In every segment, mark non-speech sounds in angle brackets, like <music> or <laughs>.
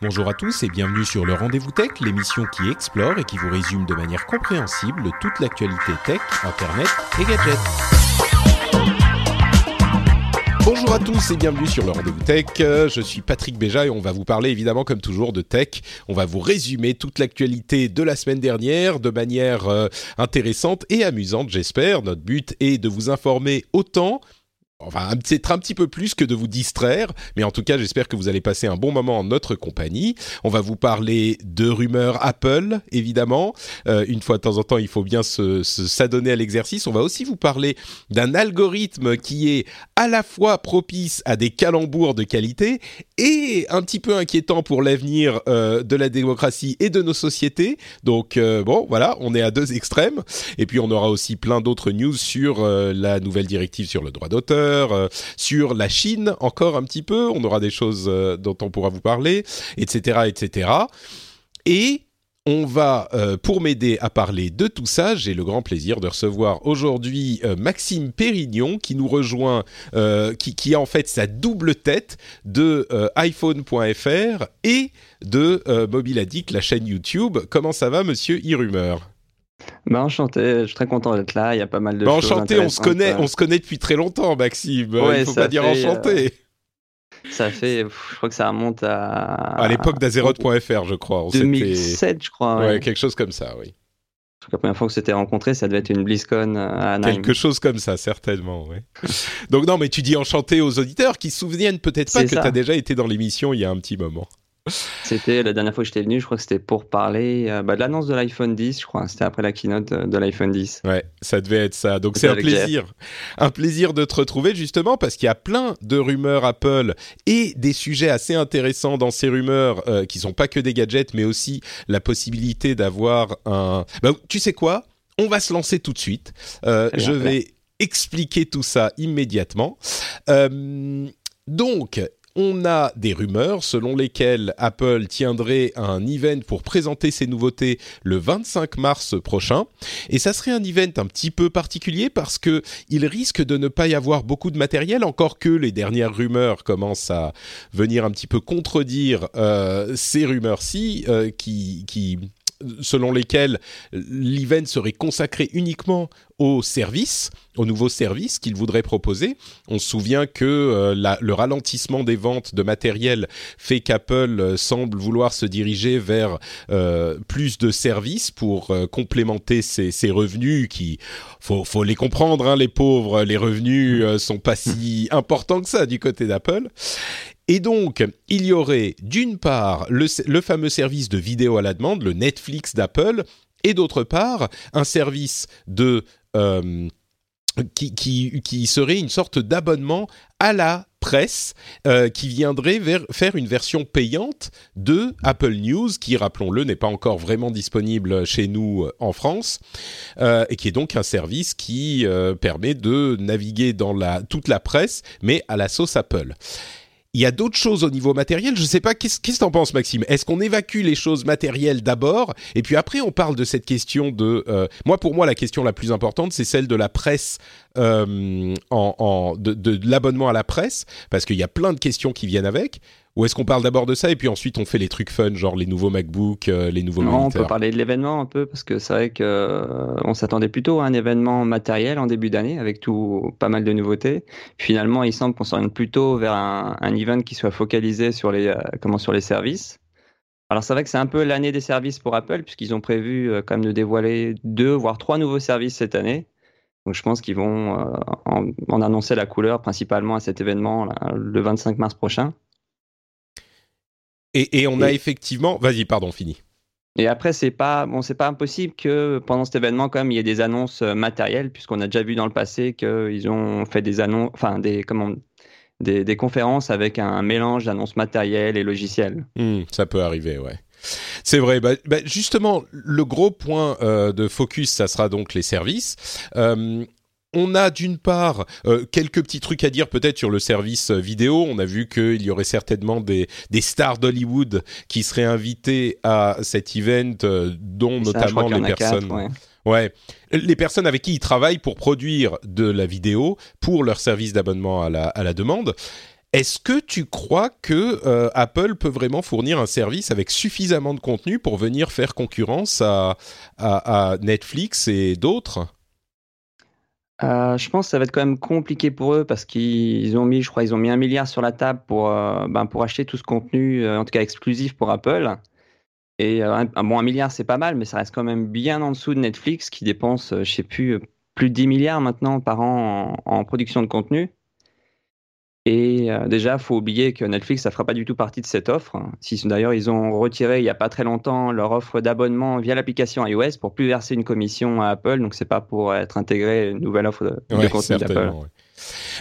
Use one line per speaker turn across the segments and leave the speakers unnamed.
Bonjour à tous et bienvenue sur le Rendez-vous Tech, l'émission qui explore et qui vous résume de manière compréhensible toute l'actualité tech, internet et gadgets. Bonjour à tous et bienvenue sur le Rendez-vous Tech. Je suis Patrick Béja et on va vous parler évidemment comme toujours de tech. On va vous résumer toute l'actualité de la semaine dernière de manière euh, intéressante et amusante j'espère. Notre but est de vous informer autant Enfin, c'est un petit peu plus que de vous distraire, mais en tout cas, j'espère que vous allez passer un bon moment en notre compagnie. On va vous parler de rumeurs Apple, évidemment. Euh, une fois de temps en temps, il faut bien s'adonner à l'exercice. On va aussi vous parler d'un algorithme qui est à la fois propice à des calembours de qualité et un petit peu inquiétant pour l'avenir euh, de la démocratie et de nos sociétés. Donc, euh, bon, voilà, on est à deux extrêmes. Et puis, on aura aussi plein d'autres news sur la nouvelle directive sur le droit d'auteur euh, sur la Chine encore un petit peu. On aura des choses euh, dont on pourra vous parler, etc., etc. Et on va, euh, pour m'aider à parler de tout ça, j'ai le grand plaisir de recevoir aujourd'hui Maxime Pérignon qui nous rejoint, qui, a en fait sa double tête de iPhone.fr et de Mobile Addict, la chaîne YouTube. Comment ça va, monsieur Irumeur?
Bah, enchanté, je suis très content d'être là. Il y a pas mal de
bah,
choses
enchanté, on se connaît, on se connaît depuis très longtemps, Maxime. Il faut pas dire enchanté.
Euh, ça fait, je crois que ça remonte à.
À l'époque d'Azeroth.fr, je crois.
2007, je crois.
Ouais. quelque chose comme ça, oui.
Je crois que la première fois que c'était rencontré, ça devait être une BlizzCon à Anaheim.
Quelque chose comme ça, certainement, oui. Donc non, mais tu dis enchanté aux auditeurs qui se souviennent peut-être pas que tu as déjà été dans l'émission il y a un petit moment.
C'était la dernière fois que j'étais venu, je crois que c'était pour parler euh, bah, de l'annonce de l'iPhone 10, je crois. C'était après la keynote de, l'iPhone 10.
Ouais, ça devait être ça. Donc c'est un plaisir, un plaisir de te retrouver justement parce qu'il y a plein de rumeurs Apple et des sujets assez intéressants dans ces rumeurs euh, qui sont pas que des gadgets, mais aussi la possibilité d'avoir un. Bah, tu sais quoi? On va se lancer tout de suite. Euh, je vais expliquer tout ça immédiatement. donc, on a des rumeurs selon lesquelles Apple tiendrait un event pour présenter ses nouveautés le 25 mars prochain. Et ça serait un event un petit peu particulier parce que il risque de ne pas y avoir beaucoup de matériel, encore que les dernières rumeurs commencent à venir un petit peu contredire euh, ces rumeurs-ci euh, qui, selon lesquels l'event serait consacré uniquement aux services, aux nouveaux services qu'il voudrait proposer. On se souvient que euh, le ralentissement des ventes de matériel fait qu'Apple euh, semble vouloir se diriger vers euh, plus de services pour complémenter ses, revenus qui, faut, faut les comprendre, hein, les pauvres, les revenus sont pas si <laughs> importants que ça du côté d'Apple. Et donc, il y aurait d'une part le, fameux service de vidéo à la demande, le Netflix d'Apple, et d'autre part un service de euh, qui, qui, serait une sorte d'abonnement à la presse euh, qui viendrait faire une version payante de Apple News qui, rappelons-le, n'est pas encore vraiment disponible chez nous euh, en France et qui est donc un service qui permet de naviguer dans la, toute la presse mais à la sauce Apple. Il y a d'autres choses au niveau matériel. Je ne sais pas, qu'est-ce que tu en penses, Maxime? Est-ce qu'on évacue les choses matérielles d'abord? Et puis après on parle de cette question de... Euh, moi, pour moi, la question la plus importante, c'est celle de la presse, euh, en, de l'abonnement à la presse, parce qu'il y a plein de questions qui viennent avec. Ou est-ce qu'on parle d'abord de ça et puis ensuite on fait les trucs fun, genre les nouveaux MacBook, euh, les nouveaux
non, On peut parler de l'événement un peu parce que c'est vrai que euh, on s'attendait plutôt à un événement matériel en début d'année avec tout pas mal de nouveautés. finalement, il semble qu'on s'oriente plutôt vers un, un, event qui soit focalisé sur les euh, comment sur les services. Alors c'est vrai que c'est un peu l'année des services pour Apple puisqu'ils ont prévu quand même de dévoiler deux voire trois nouveaux services cette année. Donc je pense qu'ils vont en, en, annoncer la couleur principalement à cet événement là, le 25 mars prochain.
Et, on a effectivement. Vas-y, pardon, fini.
Et après, c'est pas bon, c'est pas impossible que pendant cet événement, comme il y ait des annonces euh, matérielles, puisqu'on a déjà vu dans le passé qu'ils ont fait des annonces, enfin des comment, des, conférences avec un, mélange d'annonces matérielles et logicielles.
Hmm, ça peut arriver, ouais. C'est vrai. Bah, bah, justement, le gros point euh, de focus, ça sera donc les services. Euh, on a d'une part euh, quelques petits trucs à dire peut-être sur le service vidéo. On a vu qu'il y aurait certainement des, stars d'Hollywood qui seraient invitées à cet event, dont notamment les personnes. ouais. les personnes avec qui ils travaillent pour produire de la vidéo pour leur service d'abonnement à la demande. Est-ce que tu crois que euh, Apple peut vraiment fournir un service avec suffisamment de contenu pour venir faire concurrence à, Netflix et d'autres?
Euh, je pense que ça va être quand même compliqué pour eux parce qu'ils ont mis, je crois, ils ont mis un milliard sur la table pour, euh, ben, pour acheter tout ce contenu, en tout cas exclusif pour Apple. Et un, bon, un milliard, c'est pas mal, mais ça reste quand même bien en dessous de Netflix qui dépense, je sais plus, plus de 10 milliards maintenant par an en production de contenu. Et euh, déjà, il faut oublier que Netflix, ça fera pas du tout partie de cette offre. Si d'ailleurs, ils ont retiré il n'y a pas très longtemps leur offre d'abonnement via l'application iOS pour plus verser une commission à Apple. Donc, c'est pas pour être intégré une nouvelle offre de, contenu d'Apple.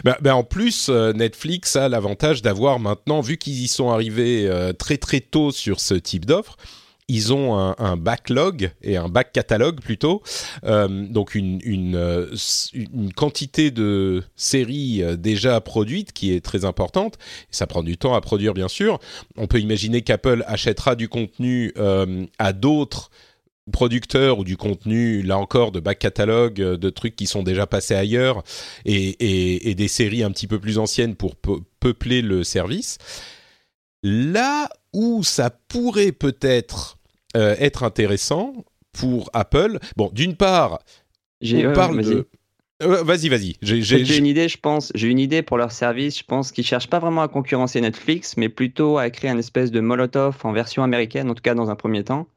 Ben, ben, en plus, euh, Netflix a l'avantage d'avoir maintenant, vu qu'ils y sont arrivés euh, très très tôt sur ce type d'offre, ils ont un, backlog et un back catalogue plutôt, euh, donc euh, une, quantité de séries euh, déjà produites qui est très importante. Ça prend du temps à produire bien sûr. On peut imaginer qu'Apple achètera du contenu à d'autres producteurs ou du contenu, là encore, de back catalogue, de trucs qui sont déjà passés ailleurs et des séries un petit peu plus anciennes pour peupler le service. Là où ça pourrait peut-être euh, être intéressant pour Apple. Bon, d'une part,
on parle de...
Euh, vas-y, vas-y.
J'ai une idée, je pense. J'ai une idée pour leur service. Je pense qu'ils cherchent pas vraiment à concurrencer Netflix, mais plutôt à créer un espèce de Molotov en version américaine, en tout cas dans un premier temps,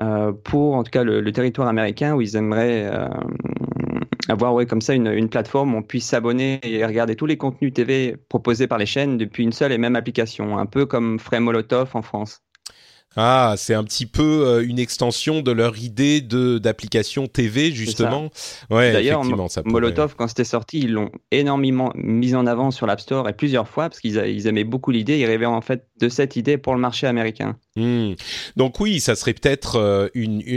euh, pour en tout cas le, territoire américain où ils aimeraient avoir ouais, comme ça une, une, plateforme où on puisse s'abonner et regarder tous les contenus TV proposés par les chaînes depuis une seule et même application, un peu comme ferait Molotov en France.
Ah, c'est un petit peu euh, une extension de leur idée de d'application TV justement.
Ouais, D'ailleurs, Molotov quand c'était sorti, ils l'ont énormément mis en avant sur l'App Store et plusieurs fois parce qu'ils ils aimaient beaucoup l'idée. Ils rêvaient en fait de cette idée pour le marché américain.
Hmm. Donc oui, ça serait peut-être euh,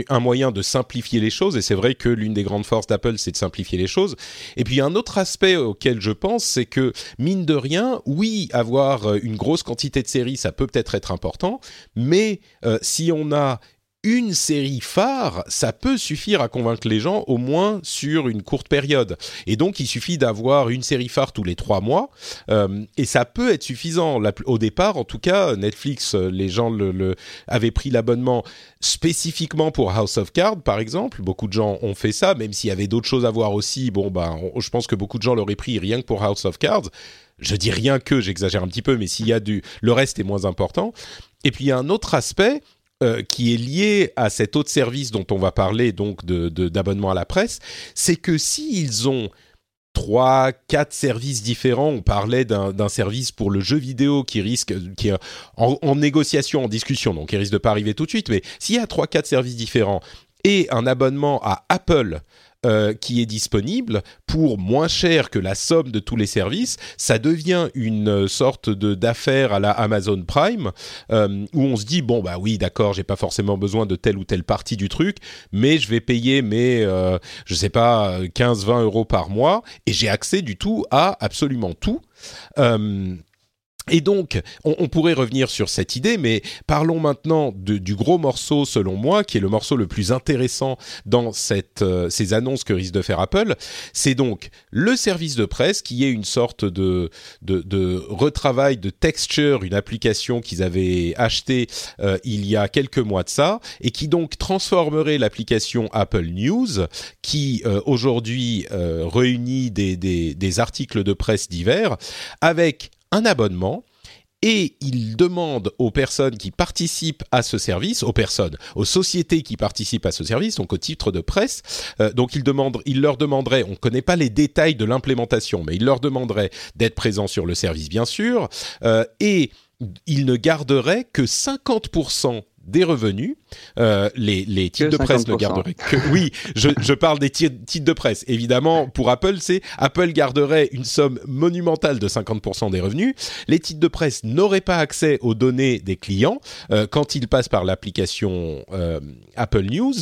un moyen de simplifier les choses et c'est vrai que l'une des grandes forces d'Apple, c'est de simplifier les choses. Et puis un autre aspect auquel je pense, c'est que mine de rien, oui, avoir euh, une grosse quantité de séries, ça peut peut-être être important, mais euh, si on a une série phare, ça peut suffire à convaincre les gens au moins sur une courte période. Et donc, il suffit d'avoir une série phare tous les trois mois, euh, et ça peut être suffisant. au départ, en tout cas, Netflix, euh, les gens avaient pris l'abonnement spécifiquement pour House of Cards, par exemple. Beaucoup de gens ont fait ça, même s'il y avait d'autres choses à voir aussi. Bon, bah, je pense que beaucoup de gens l'auraient pris rien que pour House of Cards. Je dis rien que, j'exagère un petit peu, mais s'il y a du, le reste est moins important. Et puis il y a un autre aspect euh, qui est lié à cet autre service dont on va parler, donc d'abonnement de, à la presse, c'est que s'ils ont trois, quatre services différents. On parlait d'un service pour le jeu vidéo qui risque, qui est en, en, négociation, en discussion, donc il risque de pas arriver tout de suite. Mais s'il y a trois, quatre services différents et un abonnement à Apple euh, qui est disponible pour moins cher que la somme de tous les services, ça devient une sorte de d'affaire à la Amazon Prime euh, où on se dit bon bah oui d'accord j'ai pas forcément besoin de telle ou telle partie du truc mais je vais payer mes euh, je sais pas 15-20 euros par mois et j'ai accès du tout à absolument tout. Et donc, on, pourrait revenir sur cette idée, mais parlons maintenant du gros morceau, selon moi, qui est le morceau le plus intéressant dans cette, euh, ces annonces que risque de faire Apple. C'est donc le service de presse, qui est une sorte de, de, retravail de texture, une application qu'ils avaient achetée euh, il y a quelques mois de ça, et qui donc transformerait l'application Apple News, qui euh, aujourd'hui réunit des, des, des articles de presse divers, avec un abonnement et il demande aux personnes qui participent à ce service, aux personnes, aux sociétés qui participent à ce service, donc au titre de presse, euh, donc il, demande, il leur demanderait, on ne connaît pas les détails de l'implémentation, mais il leur demanderait d'être présents sur le service bien sûr, euh, et il ne garderait que 50% des revenus. Euh, les, les titres de presse ne garderaient que. Oui, je, je parle des titres de presse. Évidemment, pour Apple, c'est Apple garderait une somme monumentale de 50% des revenus. Les titres de presse n'auraient pas accès aux données des clients euh, quand ils passent par l'application euh, Apple News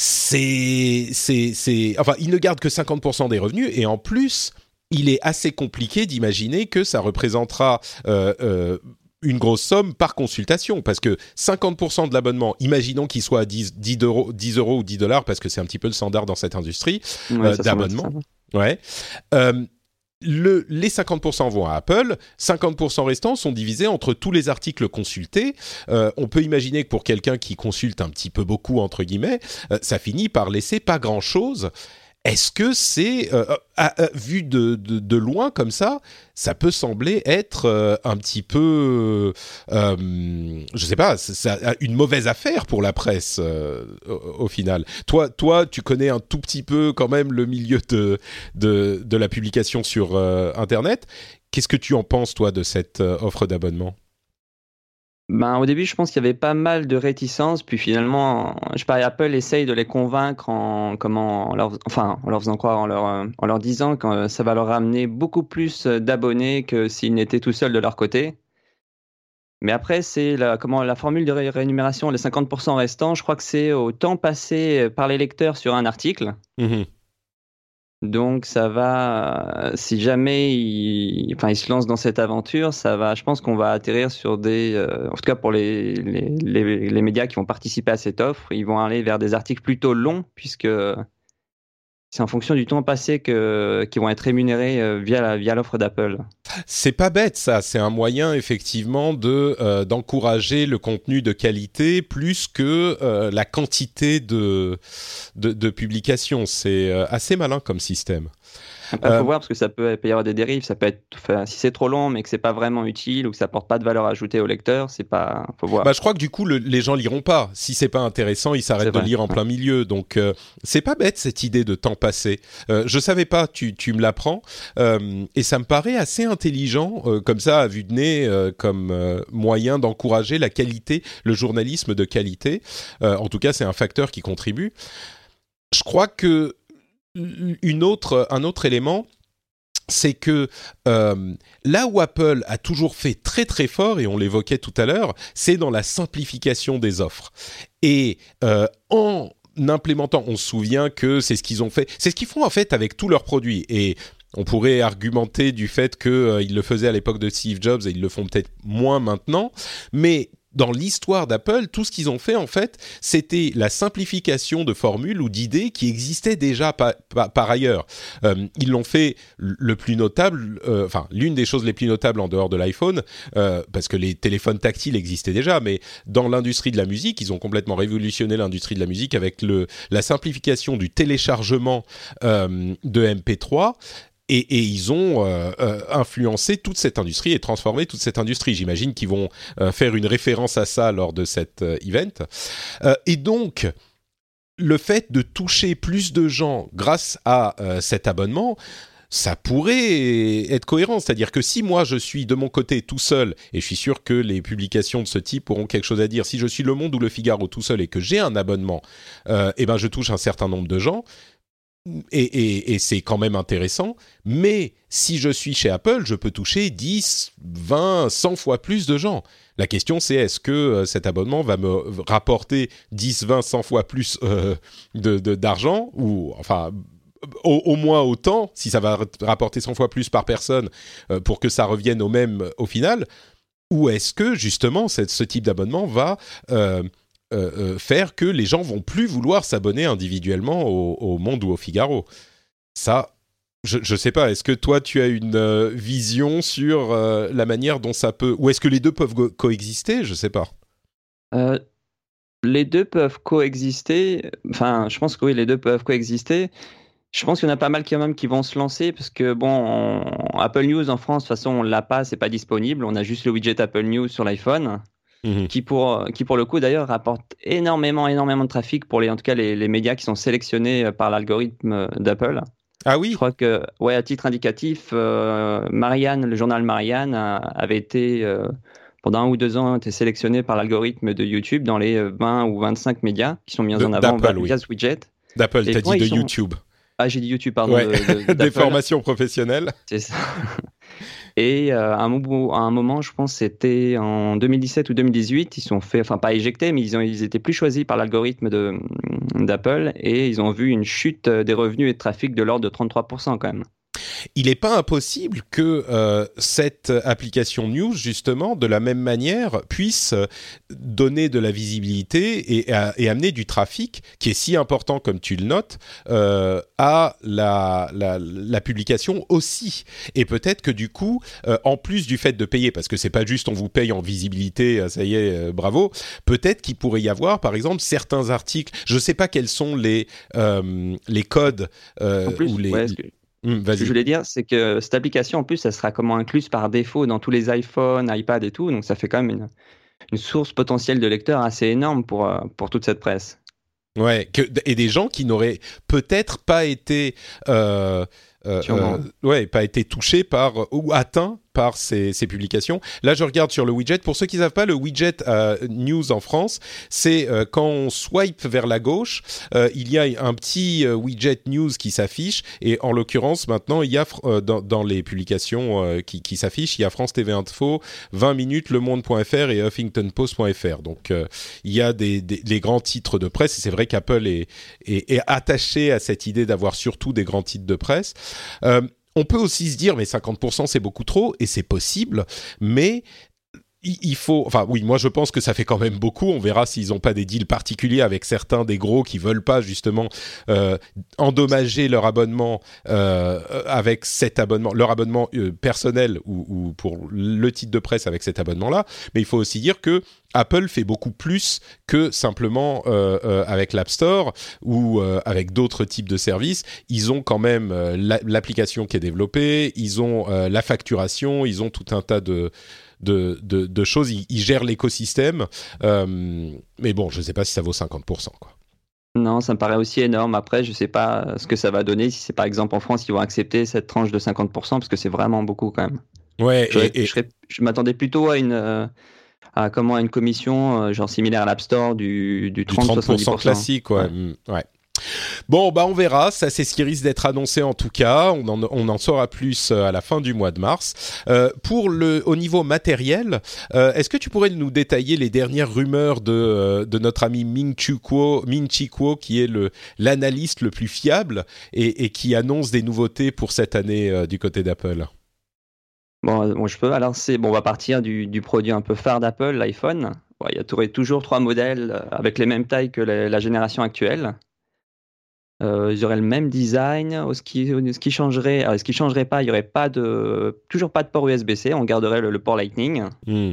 c'est, c'est, c'est, enfin, ils ne gardent que 50% des revenus et en plus, il est assez compliqué d'imaginer que ça représentera euh, euh, une grosse somme par consultation, parce que 50% de l'abonnement, imaginons qu'il soit à 10, 10, euros, 10 euros ou 10 dollars, parce que c'est un petit peu le standard dans cette industrie euh, d'abonnement. Ouais. Euh, le, les 50% vont à Apple, 50% restants sont divisés entre tous les articles consultés. Euh, on peut imaginer que pour quelqu'un qui consulte un petit peu beaucoup, entre guillemets, ça finit par laisser pas grand-chose. Est-ce que c'est, euh, vu de, de, de, loin comme ça, ça peut sembler être euh, un petit peu, euh, je sais pas, une mauvaise affaire pour la presse euh, au, final. Toi, toi, tu connais un tout petit peu quand même le milieu de, la publication sur euh, Internet. Qu'est-ce que tu en penses, toi, de cette offre d'abonnement?
Ben, au début, je pense qu'il y avait pas mal de réticences, puis finalement, je Apple essaye de les convaincre en comment, en leur, enfin, en leur faisant croire, en leur, en leur disant que ça va leur amener beaucoup plus d'abonnés que s'ils n'étaient tout seuls de leur côté. Mais après, c'est la, comment, la formule de rémunération, les 50% restants, je crois que c'est au temps passé par les lecteurs sur un article. Mmh donc ça va, si jamais il, enfin, il se lance dans cette aventure, ça va, je pense qu'on va atterrir sur des, euh, en tout cas pour les, les, les, les, médias qui vont participer à cette offre, ils vont aller vers des articles plutôt longs puisque c'est en fonction du temps passé que qui vont être rémunérés euh, via via l'offre d'Apple.
C'est pas bête ça, c'est un moyen effectivement de euh, d'encourager le contenu de qualité plus que euh, la quantité de de, publications. C'est assez malin comme système.
Il faut euh, voir parce que ça peut, y avoir des dérives. Ça peut être, enfin, si c'est trop long mais que c'est pas vraiment utile ou que ça porte pas de valeur ajoutée au lecteur, c'est pas. Faut voir.
Bah, je crois que du coup, le, les gens liront pas. Si c'est pas intéressant, ils s'arrêtent de lire en plein milieu. Donc, euh, c'est pas bête cette idée de temps passé. Euh, je savais pas. Tu, tu me l'apprends euh, et ça me paraît assez intelligent euh, comme ça à vue de nez, comme moyen d'encourager la qualité, le journalisme de qualité. en tout cas, c'est un facteur qui contribue. Je crois que une autre, un autre élément, c'est que euh, là où Apple a toujours fait très très fort, et on l'évoquait tout à l'heure, c'est dans la simplification des offres. Et euh, en implémentant, on se souvient que c'est ce qu'ils ont fait, c'est ce qu'ils font en fait avec tous leurs produits. Et on pourrait argumenter du fait qu'ils euh, le faisaient à l'époque de Steve Jobs et ils le font peut-être moins maintenant, mais dans l'histoire d'Apple, tout ce qu'ils ont fait en fait, c'était la simplification de formules ou d'idées qui existaient déjà par, ailleurs. Euh, ils l'ont fait le plus notable, euh, enfin l'une des choses les plus notables en dehors de l'iPhone, euh, parce que les téléphones tactiles existaient déjà, mais dans l'industrie de la musique, ils ont complètement révolutionné l'industrie de la musique avec la simplification du téléchargement de MP3 et, ils ont euh, euh, influencé toute cette industrie et transformé toute cette industrie. J'imagine qu'ils vont euh, faire une référence à ça lors de cet event. Et donc, le fait de toucher plus de gens grâce à cet abonnement, ça pourrait être cohérent. C'est-à-dire que si moi je suis de mon côté tout seul, et je suis sûr que les publications de ce type auront quelque chose à dire, si je suis Le Monde ou Le Figaro tout seul et que j'ai un abonnement, et ben je touche un certain nombre de gens et, et, et c'est quand même intéressant. Mais si je suis chez Apple, je peux toucher 10, 20, 100 fois plus de gens. La question, c'est est-ce que euh, cet abonnement va me rapporter 10, 20, 100 fois plus euh, d'argent de, ou enfin au, au, moins autant, si ça va rapporter 100 fois plus par personne euh, pour que ça revienne au même au final, ou est-ce que justement ce type d'abonnement va euh, euh, euh, faire que les gens vont plus vouloir s'abonner individuellement au, Monde ou au Figaro. Ça, je ne sais pas. Est-ce que toi, tu as une euh, vision sur la manière dont ça peut, ou est-ce que les deux peuvent co coexister? Je ne sais pas.
Les deux peuvent coexister. Enfin, je pense que oui, les deux peuvent coexister. Je pense qu'il y en a pas mal quand même qui vont se lancer parce que bon, on, Apple News en France, de toute façon, on l'a pas, c'est pas disponible. On a juste le widget Apple News sur l'iPhone. Mmh. Qui, pour, qui pour le coup d'ailleurs rapporte énormément, énormément de trafic pour les, en tout cas les, les médias qui sont sélectionnés euh, par l'algorithme euh, d'Apple.
Ah oui?
Je crois que, ouais, à titre indicatif, euh, Marianne, le journal Marianne a, avait été euh, pendant un ou deux ans, été sélectionné par l'algorithme de YouTube dans les 20 ou 25 médias qui sont mis en avant via ce widget.
D'Apple, t'as dit de YouTube.
Ah, j'ai dit YouTube, pardon. <laughs>
Des formations professionnelles.
C'est ça. Et euh, à, un, moment, je pense c'était en 2017 ou 2018, ils sont fait, enfin pas éjectés, mais ils, ont, ils étaient plus choisis par l'algorithme d'Apple et ils ont vu une chute des revenus et de trafic de l'ordre de 33% quand même
il n'est pas impossible que euh, cette application News, justement, de la même manière, puisse donner de la visibilité et, amener du trafic, qui est si important, comme tu le notes, euh, à la, publication aussi. Et peut-être que du coup, euh, en plus du fait de payer, parce que c'est pas juste on vous paye en visibilité, ça y est, bravo, peut-être qu'il pourrait y avoir, par exemple, certains articles, je ne sais pas quels sont les, les codes ou les...
Mmh, Ce que je voulais dire, c'est que cette application, en plus, elle sera comment incluse par défaut dans tous les iPhones, iPad et tout. Donc, ça fait quand même une, une source potentielle de lecteurs assez énorme pour, euh, pour toute cette presse.
Ouais, que, et des gens qui n'auraient peut-être pas été, euh, euh, euh ouais, pas été touchés par ou atteints par ces, publications. Là, je regarde sur le widget. Pour ceux qui ne savent pas, le widget euh, News en France, c'est euh, quand on swipe vers la gauche, euh, il y a un petit widget News qui s'affiche. Et en l'occurrence, maintenant, il y a dans, les publications qui, s'affichent, il y a France TV Info, 20 minutes, Le Monde.fr et HuffingtonPost.fr. Donc, il y a des, les grands titres de presse. Et c'est vrai qu'Apple est, est, est, attaché à cette idée d'avoir surtout des grands titres de presse. On peut aussi se dire, mais 50% c'est beaucoup trop, et c'est possible, mais il faut, enfin oui, moi je pense que ça fait quand même beaucoup. On verra s'ils n'ont pas des deals particuliers avec certains des gros qui veulent pas justement euh, endommager leur abonnement euh, avec cet abonnement, leur abonnement euh, personnel ou, pour le titre de presse avec cet abonnement-là. Mais il faut aussi dire que Apple fait beaucoup plus que simplement avec l'App Store ou avec d'autres types de services. Ils ont quand même l'application qui est développée, ils ont la facturation, ils ont tout un tas de de, de, choses. Ils, gèrent l'écosystème. Euh, mais bon, je ne sais pas si ça vaut 50%. Quoi.
Non, ça me paraît aussi énorme. Après, je ne sais pas ce que ça va donner. Si c'est par exemple en France, ils vont accepter cette tranche de 50%, parce que c'est vraiment beaucoup quand même.
Ouais,
je, je, m'attendais plutôt à une, euh, à comment, une commission euh, genre similaire à l'App Store du, du 30-70%.
classique, ouais. Mm, ouais. Bon, bah on verra. Ça, c'est ce qui risque d'être annoncé en tout cas. On en, saura plus euh, à la fin du mois de mars. Euh, pour le, au niveau matériel, euh, est-ce que tu pourrais nous détailler les dernières rumeurs de, de notre ami Ming Chi Kuo, Ming Chi Kuo, qui est l'analyste le plus fiable et, qui annonce des nouveautés pour cette année du côté d'Apple?
Bon, je peux. Alors, c'est bon, on va partir du produit un peu phare d'Apple, l'iPhone. il y a toujours trois modèles avec les mêmes tailles que la génération actuelle. Euh, ils auraient le même design. Ce qui, ce qui changerait, ce qui changerait pas, il y aurait pas de, toujours pas de port USB-C. On garderait le, port Lightning. Hmm.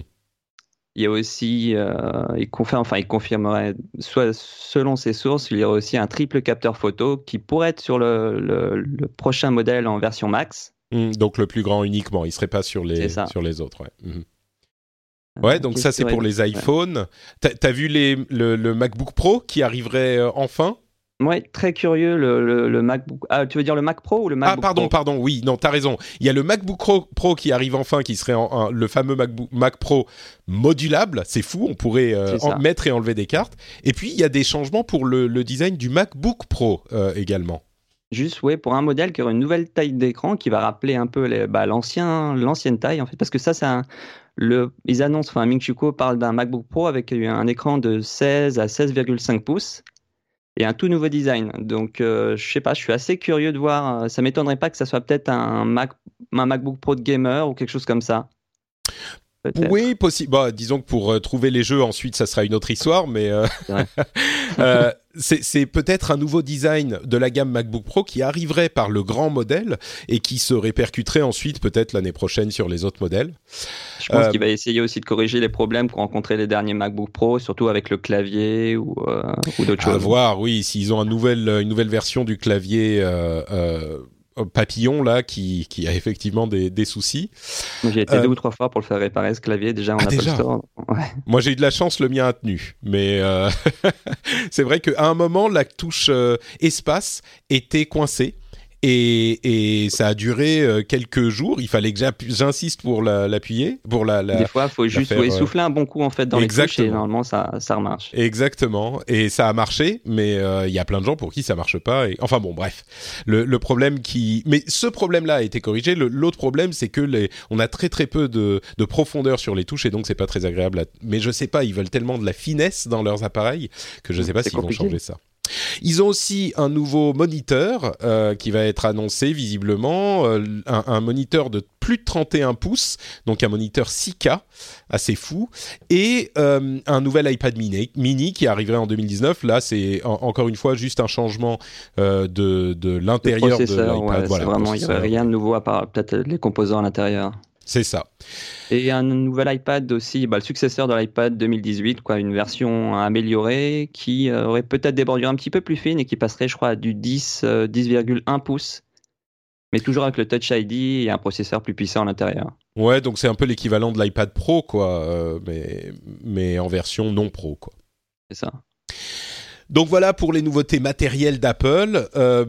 Il y a aussi, euh, il confirme, enfin, il confirmerait, soit selon ses sources, il y aurait aussi un triple capteur photo qui pourrait être sur le, le, prochain modèle en version max.
Hmm, donc le plus grand uniquement, il serait pas sur les, sur les autres. Ouais, hmm. ouais donc ça c'est pour les iPhones. T'as as vu les, le, le, MacBook Pro qui arriverait euh, enfin?
Ouais, très curieux le, le, MacBook. Ah, tu veux dire le Mac Pro ou le MacBook
Ah, pardon, pardon. Oui, non, t'as raison. Il y a le MacBook Pro, qui arrive enfin, qui serait le fameux MacBook Mac Pro modulable. C'est fou, on pourrait euh, en mettre et enlever des cartes. Et puis il y a des changements pour le, design du MacBook Pro euh, également.
Juste, ouais, pour un modèle qui aurait une nouvelle taille d'écran qui va rappeler un peu bah, l'ancien, l'ancienne taille en fait, parce que ça, c'est un, le, ils annoncent, enfin, Ming parle d'un MacBook Pro avec un écran de 16 à 16,5 pouces et un tout nouveau design. Donc, euh, je sais pas, je suis assez curieux de voir. Euh, ça m'étonnerait pas que ça soit peut-être un, Mac, un MacBook Pro de gamer ou quelque chose comme ça.
Oui, possible. Bah, disons que pour euh, trouver les jeux, ensuite, ça sera une autre histoire, mais euh, <laughs> euh, c'est peut-être un nouveau design de la gamme MacBook Pro qui arriverait par le grand modèle et qui se répercuterait ensuite peut-être l'année prochaine sur les autres modèles.
Je pense qu'il va essayer aussi de corriger les problèmes qu'ont rencontrés les derniers MacBook Pro, surtout avec le clavier ou, ou d'autres choses. À
voir, oui, s'ils ont un nouvel, une nouvelle version du clavier papillon là qui, qui a effectivement des, des soucis.
J'ai été deux euh, ou trois fois pour le faire réparer ce clavier déjà en ah, Apple Store.
Moi j'ai eu de la chance, le mien a tenu, mais euh, <laughs> c'est vrai qu'à un moment la touche euh, espace était coincée et, et, ça a duré euh, quelques jours. Il fallait que j'insiste pour l'appuyer, pour la, la,
Des fois, il faut juste souffler un bon coup en fait dans Exactement. les touches et normalement ça, ça remarche.
Exactement. Et ça a marché, mais euh, il y a plein de gens pour qui ça marche pas. Et... Enfin bon, bref. Le, le problème qui, mais ce problème-là a été corrigé. L'autre problème, c'est que les, on a très très peu de, de profondeur sur les touches et donc c'est pas très agréable. Mais je sais pas, ils veulent tellement de la finesse dans leurs appareils que je sais pas s'ils vont changer ça. Ils ont aussi un nouveau moniteur euh, qui va être annoncé visiblement, euh, un, moniteur de plus de 31 pouces, donc un moniteur 6K, assez fou, et euh, un nouvel iPad mini, mini, qui arriverait en 2019. Là, c'est encore une fois juste un changement de, de l'intérieur de l'iPad.
voilà, vraiment, il n'y aurait rien de nouveau à part peut-être les composants à l'intérieur.
C'est ça.
Et un nouvel iPad aussi, bah, le successeur de l'iPad 2018, quoi, une version améliorée qui euh, aurait peut-être des bordures un petit peu plus fines et qui passerait, je crois, à du 10, 10,1 euh, pouces, mais toujours avec le Touch ID et un processeur plus puissant à l'intérieur.
Ouais, donc c'est un peu l'équivalent de l'iPad Pro, quoi, euh, mais, mais en version non pro, quoi.
C'est ça.
Donc voilà pour les nouveautés matérielles d'Apple. Euh,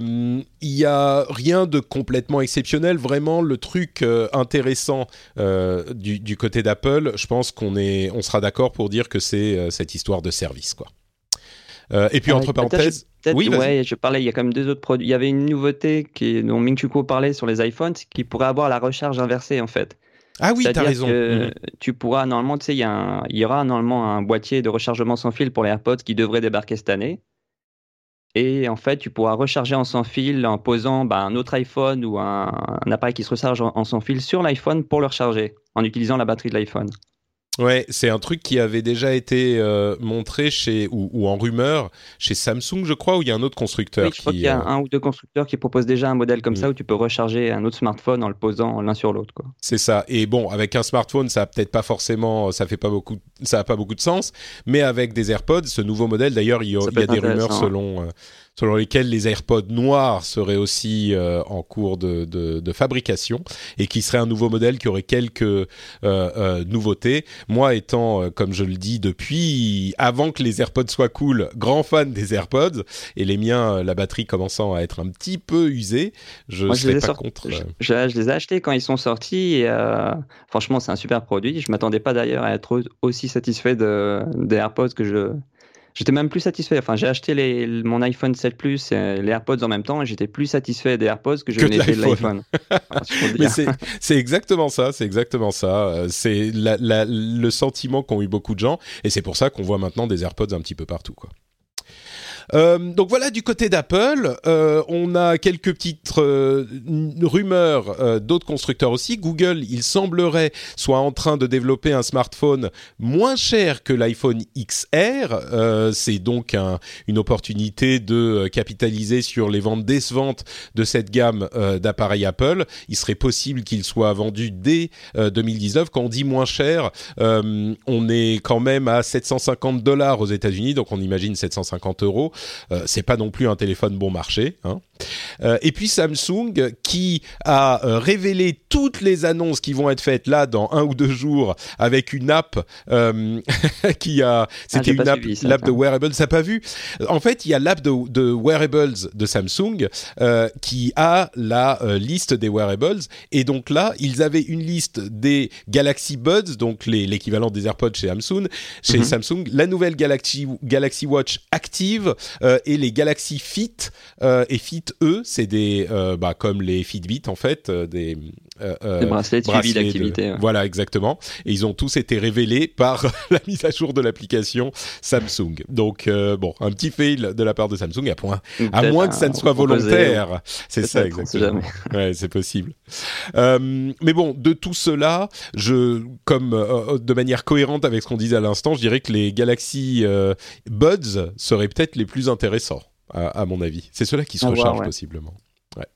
il n'y a rien de complètement exceptionnel. Vraiment, le truc euh, intéressant euh, du, côté d'Apple, je pense qu'on est, on sera d'accord pour dire que c'est cette histoire de service, quoi. et puis entre parenthèses,
oui, ouais, je parlais. Il y a quand même deux autres produits. Il y avait une nouveauté qui, dont Ming Chu parlait sur les iPhones, qui pourrait avoir la recharge inversée en fait.
Ah oui, tu as raison.
Que. Tu pourras normalement, tu sais, il y, aura normalement un boîtier de rechargement sans fil pour les AirPods qui devrait débarquer cette année. Et en fait, tu pourras recharger en sans fil en posant bah, un autre iPhone ou un, appareil qui se recharge en sans fil sur l'iPhone pour le recharger en utilisant la batterie de l'iPhone.
Ouais, c'est un truc qui avait déjà été euh, montré chez ou, en rumeur chez Samsung, je crois, ou il y a un autre constructeur.
Oui, je crois qu'il y a euh, un ou deux constructeurs qui proposent déjà un modèle comme mm. ça où tu peux recharger un autre smartphone en le posant l'un sur l'autre.
C'est ça. Et bon, avec un smartphone, ça a peut-être pas forcément, ça fait pas beaucoup, ça a pas beaucoup de sens. Mais avec des AirPods, ce nouveau modèle, d'ailleurs, il y a, des rumeurs selon. Euh, selon lesquels les AirPods noirs seraient aussi euh, en cours de, de, de, fabrication et qui serait un nouveau modèle qui aurait quelques euh, euh, nouveautés. Moi, étant, comme je le dis depuis avant que les AirPods soient cool, grand fan des AirPods et les miens, la batterie commençant à être un petit peu usée, je ne serais pas contre.
Je, les ai achetés quand ils sont sortis et franchement, c'est un super produit. Je m'attendais pas d'ailleurs à être aussi satisfait de, des AirPods que je J'étais même plus satisfait. Enfin, j'ai acheté les, mon iPhone 7 Plus et les AirPods en même temps et j'étais plus satisfait des AirPods que je n'étais de l'iPhone. <laughs>
c'est exactement ça, c'est exactement ça. Euh, c'est le sentiment qu'ont eu beaucoup de gens et c'est pour ça qu'on voit maintenant des AirPods un petit peu partout. Quoi. Euh, donc voilà du côté d'Apple, euh, on a quelques petites euh, rumeurs euh, d'autres constructeurs aussi. Google, il semblerait, soit en train de développer un smartphone moins cher que l'iPhone XR. C'est donc un, une opportunité de capitaliser sur les ventes décevantes de cette gamme d'appareils Apple. Il serait possible qu'il soit vendu dès 2019. Quand on dit moins cher, on est quand même à 750 dollars aux États-Unis, donc on imagine 750 euros. Euh, c'est pas non plus un téléphone bon marché. Hein. Euh, et puis Samsung qui a euh, révélé toutes les annonces qui vont être faites là dans un ou deux jours avec une app <laughs> qui a ah, c'était une app l'app de wearables ça pas vu. En fait il y a l'app de, de, wearables de Samsung qui a la liste des wearables. Et donc là ils avaient une liste des Galaxy Buds donc l'équivalent des AirPods chez Samsung chez mhm. Samsung la nouvelle Galaxy Galaxy Watch active euh, et les Galaxy Fit euh, et Fit E, c'est des euh, bah, comme les Fitbit en fait, des,
des bracelets de suivi d'activité.
Voilà exactement. Et ils ont tous été révélés par <laughs> la mise à jour de l'application Samsung. Donc bon, un petit fail de la part de Samsung à point, à moins que ça ne soit volontaire. C'est ça exactement. Ouais, c'est possible. mais bon, de tout cela, je comme de manière cohérente avec ce qu'on disait à l'instant, je dirais que les Galaxy Buds seraient peut-être les plus intéressants, à, mon avis. C'est ceux-là qui se rechargent possiblement. Ouais.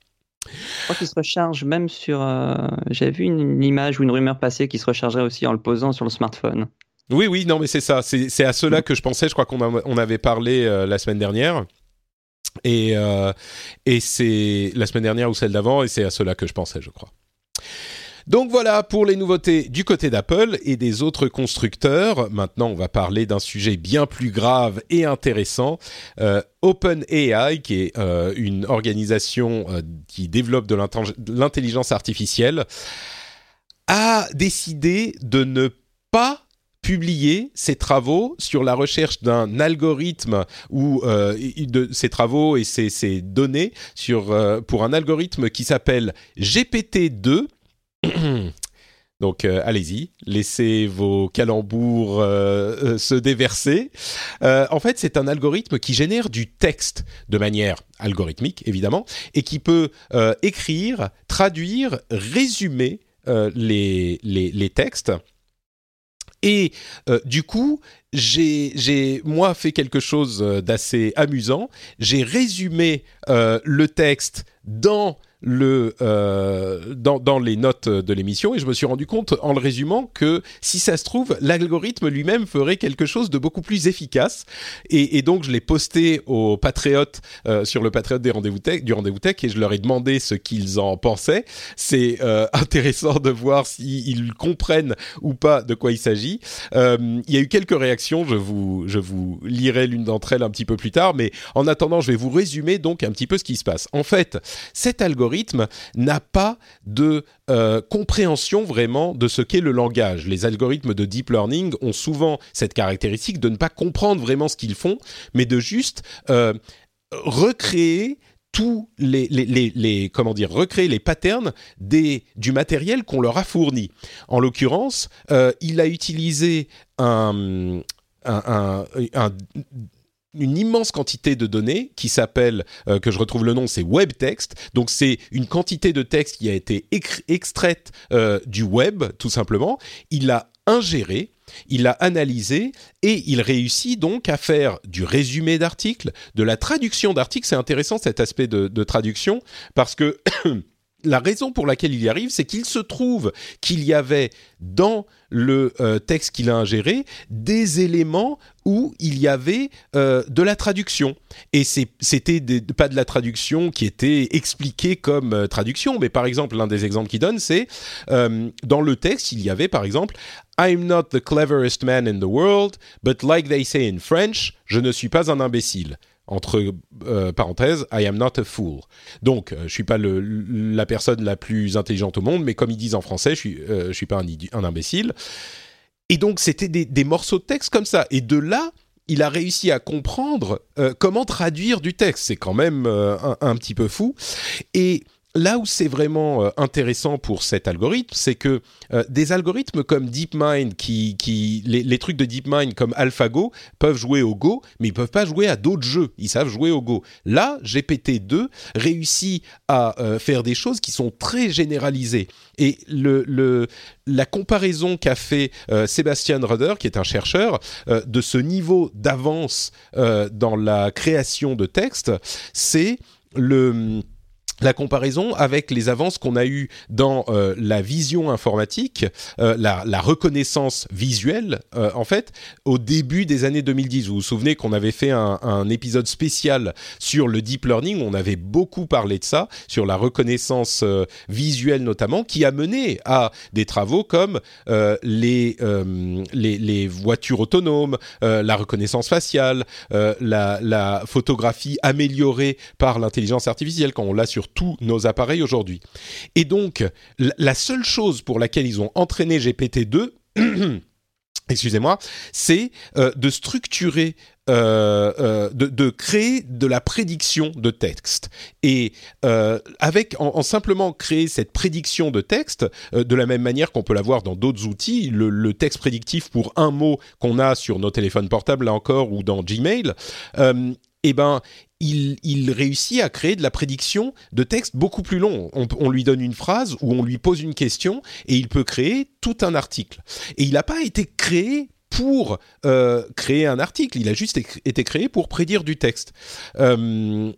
Je crois qu'ils se rechargent même sur. Euh, j'avais vu une, image ou une rumeur passée qui se rechargerait aussi en le posant sur le smartphone.
Oui, oui, non, mais c'est ça. C'est à cela que je pensais. Je crois qu'on on avait parlé euh, la semaine dernière. Et, euh, et c'est la semaine dernière ou celle d'avant, et c'est à cela que je pensais, je crois. Donc voilà pour les nouveautés du côté d'Apple et des autres constructeurs. Maintenant, on va parler d'un sujet bien plus grave et intéressant. Euh, OpenAI, qui est euh, une organisation euh, qui développe de l'intelligence artificielle, a décidé de ne pas publier ses travaux sur la recherche d'un algorithme ou de ses travaux et ses, données pour un algorithme qui s'appelle GPT-2. <clears throat> Donc euh, allez-y, laissez vos calembours se déverser. en fait, c'est un algorithme qui génère du texte de manière algorithmique, évidemment, et qui peut écrire, traduire, résumer les, textes et euh, du coup, j'ai moi fait quelque chose euh, d'assez amusant. J'ai résumé euh, le texte dans euh, dans, les notes de l'émission et je me suis rendu compte en le résumant que si ça se trouve l'algorithme lui-même ferait quelque chose de beaucoup plus efficace. Et, et donc je l'ai posté aux patriotes euh, sur le patriote des rendez-vous tech du rendez-vous tech et je leur ai demandé ce qu'ils en pensaient. C'est euh, <laughs> intéressant de voir s'ils comprennent ou pas de quoi il s'agit. Il y a eu quelques réactions. Je vous je vous lirai l'une d'entre elles un petit peu plus tard. Mais en attendant je vais vous résumer donc un petit peu ce qui se passe. En fait cet algorithme n'a pas de euh, compréhension vraiment de ce qu'est le langage. Les algorithmes de deep learning ont souvent cette caractéristique de ne pas comprendre vraiment ce qu'ils font, mais de juste euh, recréer tous les, comment dire recréer les patterns des, du matériel qu'on leur a fourni. En l'occurrence, euh, il a utilisé un une immense quantité de données qui s'appelle, euh, que je retrouve le nom, c'est web text. Donc c'est une quantité de texte qui a été extraite euh, du web, tout simplement. Il l'a ingéré, il l'a analysé et il réussit donc à faire du résumé d'articles, de la traduction d'articles. C'est intéressant cet aspect de traduction parce que <clears throat> la raison pour laquelle il y arrive, c'est qu'il se trouve qu'il y avait dans le euh, texte qu'il a ingéré des éléments où il y avait euh, de la traduction. Et c'était pas de la traduction qui était expliquée comme euh, traduction, mais par exemple, l'un des exemples qu'il donne, c'est dans le texte, il y avait par exemple I'm not the cleverest man in the world, but like they say in French, je ne suis pas un imbécile entre euh, parenthèses, I am not a fool. Donc, euh, je suis pas le, la personne la plus intelligente au monde, mais comme ils disent en français, je suis, euh, je suis pas un, imbécile. Et donc, c'était des, des, morceaux de texte comme ça. Et de là, il a réussi à comprendre comment traduire du texte. C'est quand même un, un, petit peu fou. Et là où c'est vraiment euh, intéressant pour cet algorithme, c'est que euh, des algorithmes comme DeepMind, qui, qui les, trucs de DeepMind comme AlphaGo peuvent jouer au Go, mais ils peuvent pas jouer à d'autres jeux. Ils savent jouer au Go. Là, GPT-2 réussit à euh, faire des choses qui sont très généralisées. Et le, le la comparaison qu'a fait Sébastien Rudder, qui est un chercheur, de ce niveau d'avance dans la création de texte, c'est le la comparaison avec les avances qu'on a eues dans euh, la vision informatique, euh, la, reconnaissance visuelle, euh, en fait, au début des années 2010. Vous vous souvenez qu'on avait fait un, épisode spécial sur le deep learning, on avait beaucoup parlé de ça, sur la reconnaissance visuelle notamment, qui a mené à des travaux comme les, voitures autonomes, la reconnaissance faciale, la, la photographie améliorée par l'intelligence artificielle, quand on l'a sur tous nos appareils aujourd'hui. Et donc, la seule chose pour laquelle ils ont entraîné GPT-2, <clears throat> excusez-moi, c'est euh, de structurer, euh, euh, de, créer de la prédiction de texte. Et avec, en, simplement créer cette prédiction de texte, de la même manière qu'on peut l'avoir dans d'autres outils, le, le, texte prédictif pour un mot qu'on a sur nos téléphones portables, là encore, ou dans Gmail, eh ben, il, réussit à créer de la prédiction de texte beaucoup plus long. On, lui donne une phrase ou on lui pose une question et il peut créer tout un article. Et il n'a pas été créé pour euh, créer un article, il a juste été créé pour prédire du texte. Euh,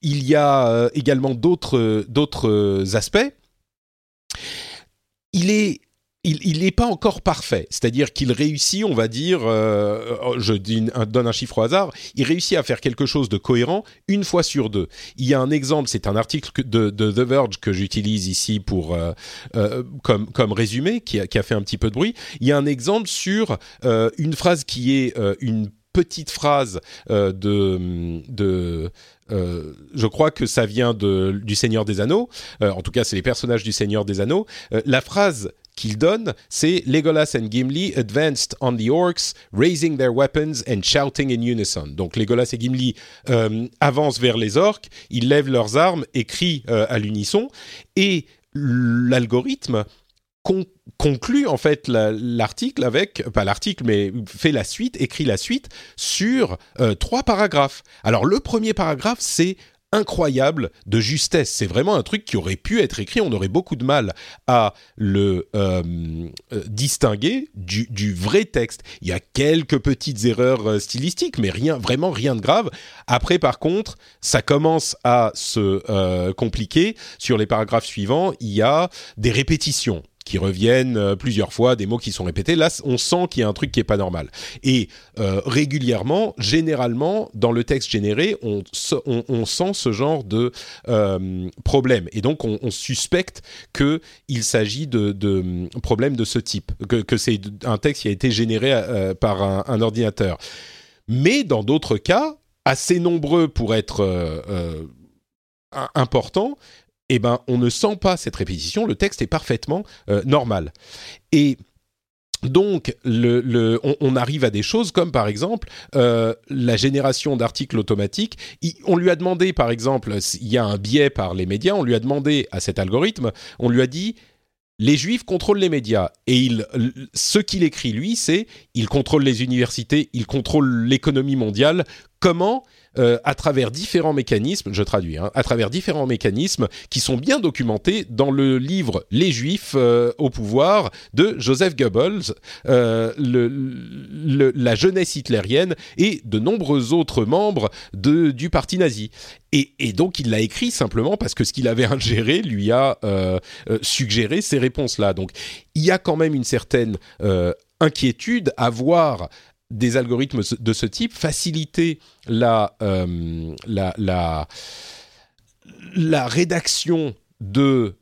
il y a euh, également d'autres aspects. Il est il n'est pas encore parfait, c'est-à-dire qu'il réussit, on va dire, euh, je donne un chiffre au hasard, il réussit à faire quelque chose de cohérent une fois sur deux. Il y a un exemple, c'est un article de, The Verge que j'utilise ici pour euh, euh, comme comme résumé, qui a, qui a, fait un petit peu de bruit. Il y a un exemple sur une phrase qui est une petite phrase de de je crois que ça vient de, du Seigneur des Anneaux. en tout cas, c'est les personnages du Seigneur des Anneaux. la phrase qu'il donne, c'est Legolas and Gimli advanced on the orcs, raising their weapons and shouting in unison. Donc Legolas et Gimli euh, avancent vers les orques, ils lèvent leurs armes et crient euh, à l'unisson, et l'algorithme conclut en fait l'article avec, pas l'article, mais fait la suite, écrit la suite sur euh, trois paragraphes. Alors le premier paragraphe, c'est incroyable de justesse. C'est vraiment un truc qui aurait pu être écrit. On aurait beaucoup de mal à le euh, euh, distinguer du, vrai texte. Il y a quelques petites erreurs euh, stylistiques, mais rien, vraiment rien de grave. Après, par contre, ça commence à se compliquer. Sur les paragraphes suivants, il y a des répétitions qui reviennent euh, plusieurs fois, des mots qui sont répétés. Là, on sent qu'il y a un truc qui est pas normal. Et euh, régulièrement, généralement, dans le texte généré, on, sent ce genre de euh, problème. Et donc, on, suspecte que il s'agit de, de problèmes de ce type, que, que c'est un texte qui a été généré par un, un, ordinateur. Mais dans d'autres cas, assez nombreux pour être importants, eh ben, on ne sent pas cette répétition, le texte est parfaitement euh, normal. Et donc, on, arrive à des choses comme par exemple euh, la génération d'articles automatiques. on lui a demandé, par exemple, il y a un biais par les médias, on lui a demandé à cet algorithme, on lui a dit les juifs contrôlent les médias. Et ce qu'il écrit, lui, c'est il contrôle les universités, il contrôle l'économie mondiale. Comment euh, à travers différents mécanismes, je traduis, hein, à travers différents mécanismes qui sont bien documentés dans le livre Les Juifs euh, au pouvoir de Joseph Goebbels, euh, la jeunesse hitlérienne et de nombreux autres membres du parti nazi. Et, et donc il l'a écrit simplement parce que ce qu'il avait ingéré lui a suggéré ces réponses-là. Donc il y a quand même une certaine inquiétude à voir des algorithmes de ce type, faciliter la, euh, la, la, la, rédaction de...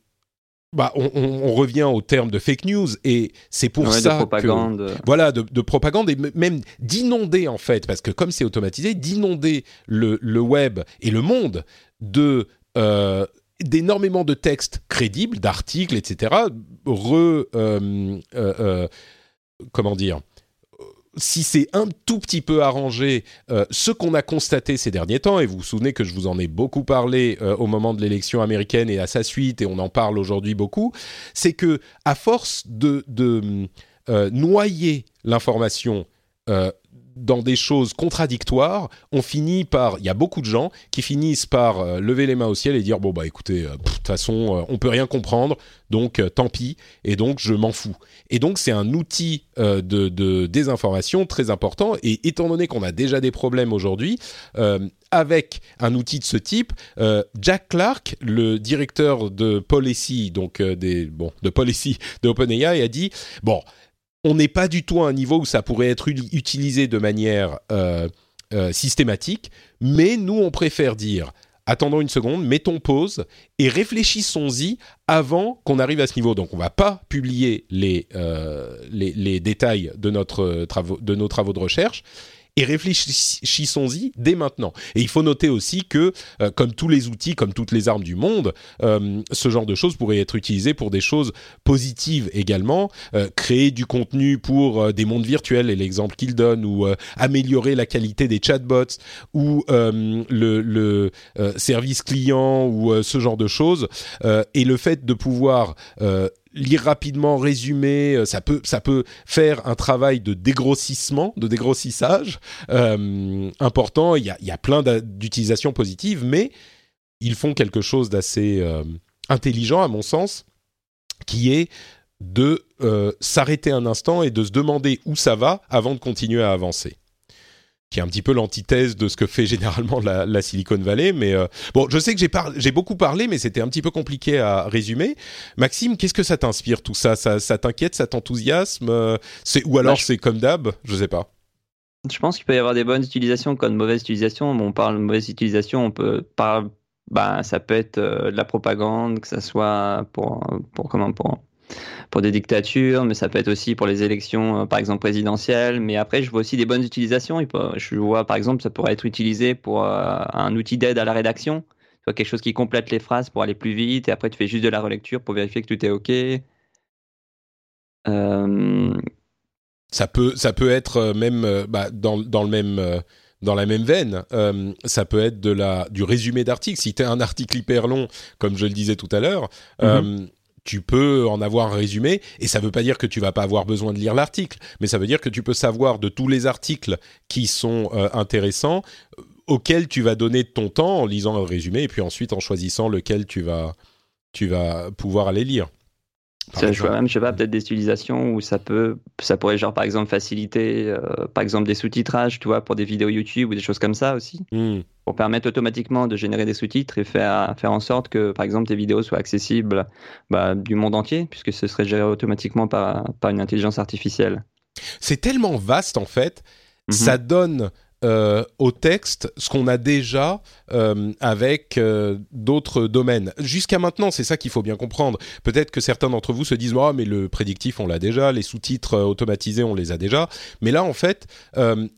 Bah, on, revient au terme de fake news et c'est pour ça propagande. que voilà de, propagande et même d'inonder en fait parce que comme c'est automatisé d'inonder le, le, web et le monde de euh, d'énormément de textes crédibles d'articles etc re euh, comment dire si c'est un tout petit peu arrangé, euh, ce qu'on a constaté ces derniers temps, et vous vous souvenez que je vous en ai beaucoup parlé euh, au moment de l'élection américaine et à sa suite, et on en parle aujourd'hui beaucoup, c'est que à force de, euh, noyer l'information dans des choses contradictoires, on finit par, il y a beaucoup de gens qui finissent par euh, lever les mains au ciel et dire bon bah écoutez, euh, de toute façon euh, on peut rien comprendre, donc tant pis, et donc je m'en fous. Et donc c'est un outil de, désinformation très important. Et étant donné qu'on a déjà des problèmes aujourd'hui avec un outil de ce type, Jack Clark, le directeur de policy, donc des bon de policy de OpenAI, a dit bon on n'est pas du tout à un niveau où ça pourrait être utilisé de manière euh, euh, systématique, mais nous, on préfère dire attendons une seconde, mettons pause et réfléchissons-y avant qu'on arrive à ce niveau. Donc, on ne va pas publier les, euh, détails de nos travaux de recherche et réfléchissons-y dès maintenant. Et il faut noter aussi que, euh, comme tous les outils, comme toutes les armes du monde, euh, ce genre de choses pourrait être utilisé pour des choses positives également, euh, créer du contenu pour des mondes virtuels, et l'exemple qu'il donne, ou améliorer la qualité des chatbots, ou le, le service client, ou ce genre de choses. et le fait de pouvoir lire rapidement, résumer, euh, ça peut, faire un travail de dégrossissement, de dégrossissage euh, important. Il y a, il y a plein d'utilisations positives, mais ils font quelque chose d'assez euh, intelligent, à mon sens, qui est de s'arrêter un instant et de se demander où ça va avant de continuer à avancer. Qui est un petit peu l'antithèse de ce que fait généralement la, Silicon Valley. Mais euh, bon, je sais que j'ai, beaucoup parlé, mais c'était un petit peu compliqué à résumer. Maxime, qu'est-ce que ça t'inspire tout ça? Ça, ça t'inquiète, ça t'enthousiasme euh, Ou alors bah, c'est comme d'hab? Je sais pas.
Je pense qu'il peut y avoir des bonnes utilisations comme de mauvaises utilisations. on parle de mauvaise utilisation, on peut par, bah, ça peut être euh, de la propagande, que ça soit pour, pour comment pour pour des dictatures, mais ça peut être aussi pour les élections, euh, par exemple présidentielles. Mais après, je vois aussi des bonnes utilisations. Je vois, par exemple, ça pourrait être utilisé pour euh, un outil d'aide à la rédaction. Tu quelque chose qui complète les phrases pour aller plus vite, et après tu fais juste de la relecture pour vérifier que tout est OK.
Euh, ça peut, ça peut être même bah, dans, dans, le même dans la même veine, ça peut être de la du résumé d'article. Si tu as un article hyper long, comme je le disais tout à l'heure, mm-hmm tu peux en avoir un résumé et ça ne veut pas dire que tu vas pas avoir besoin de lire l'article, mais ça veut dire que tu peux savoir de tous les articles qui sont euh, intéressants euh, auxquels tu vas donner ton temps en lisant un résumé et puis ensuite en choisissant lequel tu vas tu vas pouvoir aller lire.
Je vois même, je sais pas, peut-être des utilisations où ça peut, ça pourrait genre par exemple faciliter, euh, par exemple des sous-titrages, tu vois, pour des vidéos YouTube ou des choses comme ça aussi, hmm. pour permettre automatiquement de générer des sous-titres et faire faire en sorte que par exemple tes vidéos soient accessibles bah, du monde entier, puisque ce serait géré automatiquement par par une intelligence artificielle.
C'est tellement vaste en fait, mhm. ça donne euh, au texte ce qu'on a déjà euh, avec euh, d'autres domaines. Jusqu'à maintenant, c'est ça qu'il faut bien comprendre. Peut-être que certains d'entre vous se disent oh, mais le prédictif on l'a déjà, les sous-titres automatisés on les a déjà. Mais là en fait,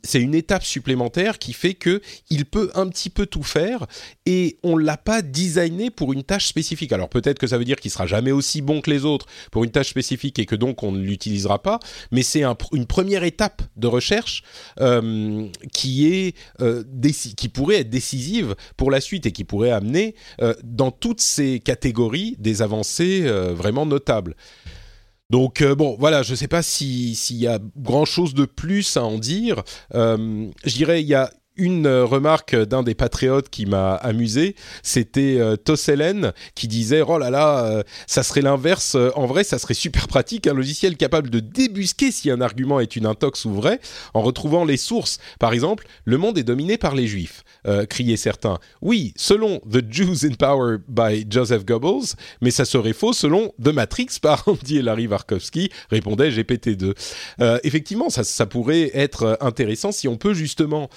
c'est une étape supplémentaire qui fait que il peut un petit peu tout faire et on l'a pas designé pour une tâche spécifique. Alors peut-être que ça veut dire qu'il sera jamais aussi bon que les autres pour une tâche spécifique et que donc on ne l'utilisera pas. Mais c'est une première étape de recherche qui qui est euh, qui pourrait être décisive pour la suite et qui pourrait amener euh, dans toutes ces catégories des avancées euh, vraiment notables. Donc bon, voilà, je ne sais pas s'il y a grand chose de plus à en dire. je dirais il y a une euh, remarque d'un des patriotes qui m'a amusé, c'était euh, Tosselen qui disait oh là là, euh, ça serait l'inverse. en vrai, ça serait super pratique un logiciel capable de débusquer si un argument est une intox ou vrai en retrouvant les sources. Par exemple, le monde est dominé par les juifs, criaient certains. Oui, selon The Jews in Power by Joseph Goebbels, mais ça serait faux selon The Matrix <laughs> par Andy et Larry Warkowski, répondait GPT-2. effectivement, ça pourrait être intéressant si on peut justement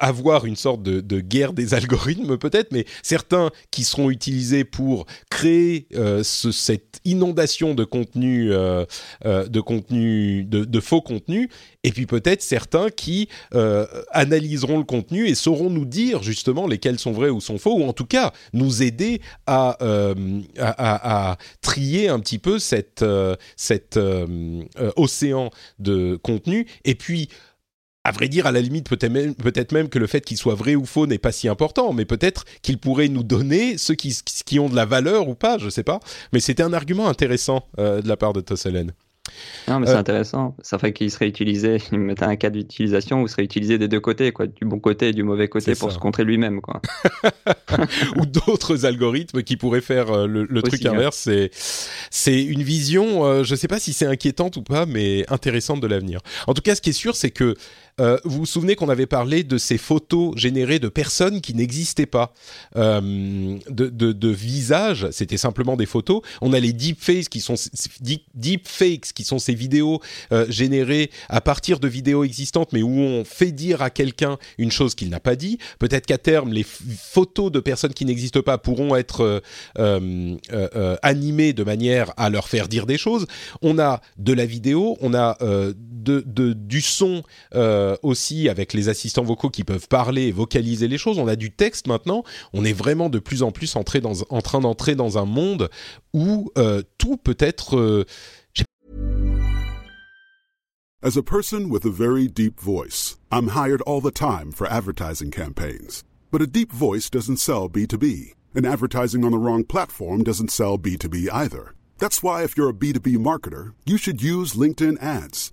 avoir une sorte de, guerre des algorithmes peut-être, mais certains qui seront utilisés pour créer euh, cette inondation de contenu, euh, euh, de contenu, de, faux contenus, et puis peut-être certains qui analyseront le contenu et sauront nous dire justement lesquels sont vrais ou sont faux, ou en tout cas nous aider à, trier un petit peu cet océan de contenu, et puis à vrai dire, à la limite, peut-être même, peut même, que le fait qu'il soit vrai ou faux n'est pas si important, mais peut-être qu'il pourrait nous donner ceux qui, qui, ont de la valeur ou pas, je sais pas. Mais c'était un argument intéressant euh, de la part de Tosselen.
Non, mais c'est euh, intéressant. Ça fait qu'il serait utilisé, <laughs> il mettait un cas d'utilisation où il serait utilisé des deux côtés, quoi, du bon côté et du mauvais côté pour se contrer lui-même, quoi. <laughs>
Ou d'autres algorithmes qui pourraient faire euh, le, truc inverse. C'est, c'est une vision, je ne sais pas si c'est inquiétante ou pas, mais intéressante de l'avenir. En tout cas, ce qui est sûr, c'est que euh, vous vous souvenez qu'on avait parlé de ces photos générées de personnes qui n'existaient pas, euh, de, visages, c'était simplement des photos. On a les deepfakes qui sont deepfakes qui sont ces vidéos euh, générées à partir de vidéos existantes, mais où on fait dire à quelqu'un une chose qu'il n'a pas dit. Peut-être qu'à terme, les photos de personnes qui n'existent pas pourront être animées de manière à leur faire dire des choses. On a de la vidéo, on a du son. Euh, aussi avec les assistants vocaux qui peuvent parler et vocaliser les choses. On a du texte maintenant. On est vraiment de plus en plus entré dans, en train d'entrer dans un monde où euh, tout peut être. Euh,
As a person with a very deep voice, I'm hired all the time for advertising campaigns. But a deep voice doesn't sell B2B, and advertising on the wrong platform doesn't sell B2B either. That's why if you're a B2B marketer, you should use LinkedIn ads.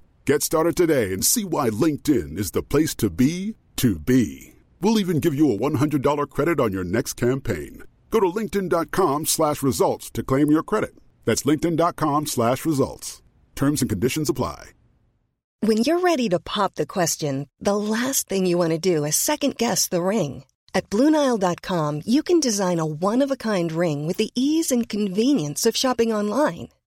Get started today and see why LinkedIn is the place to be to be. We'll even give you a $100 credit on your next campaign. Go to linkedin.com slash results to claim your credit. That's linkedin.com slash results. Terms and conditions apply.
When you're ready to pop the question, the last thing you want to do is second guess the ring. At Bluenile.com, you can design a one-of-a-kind ring with the ease and convenience of shopping online.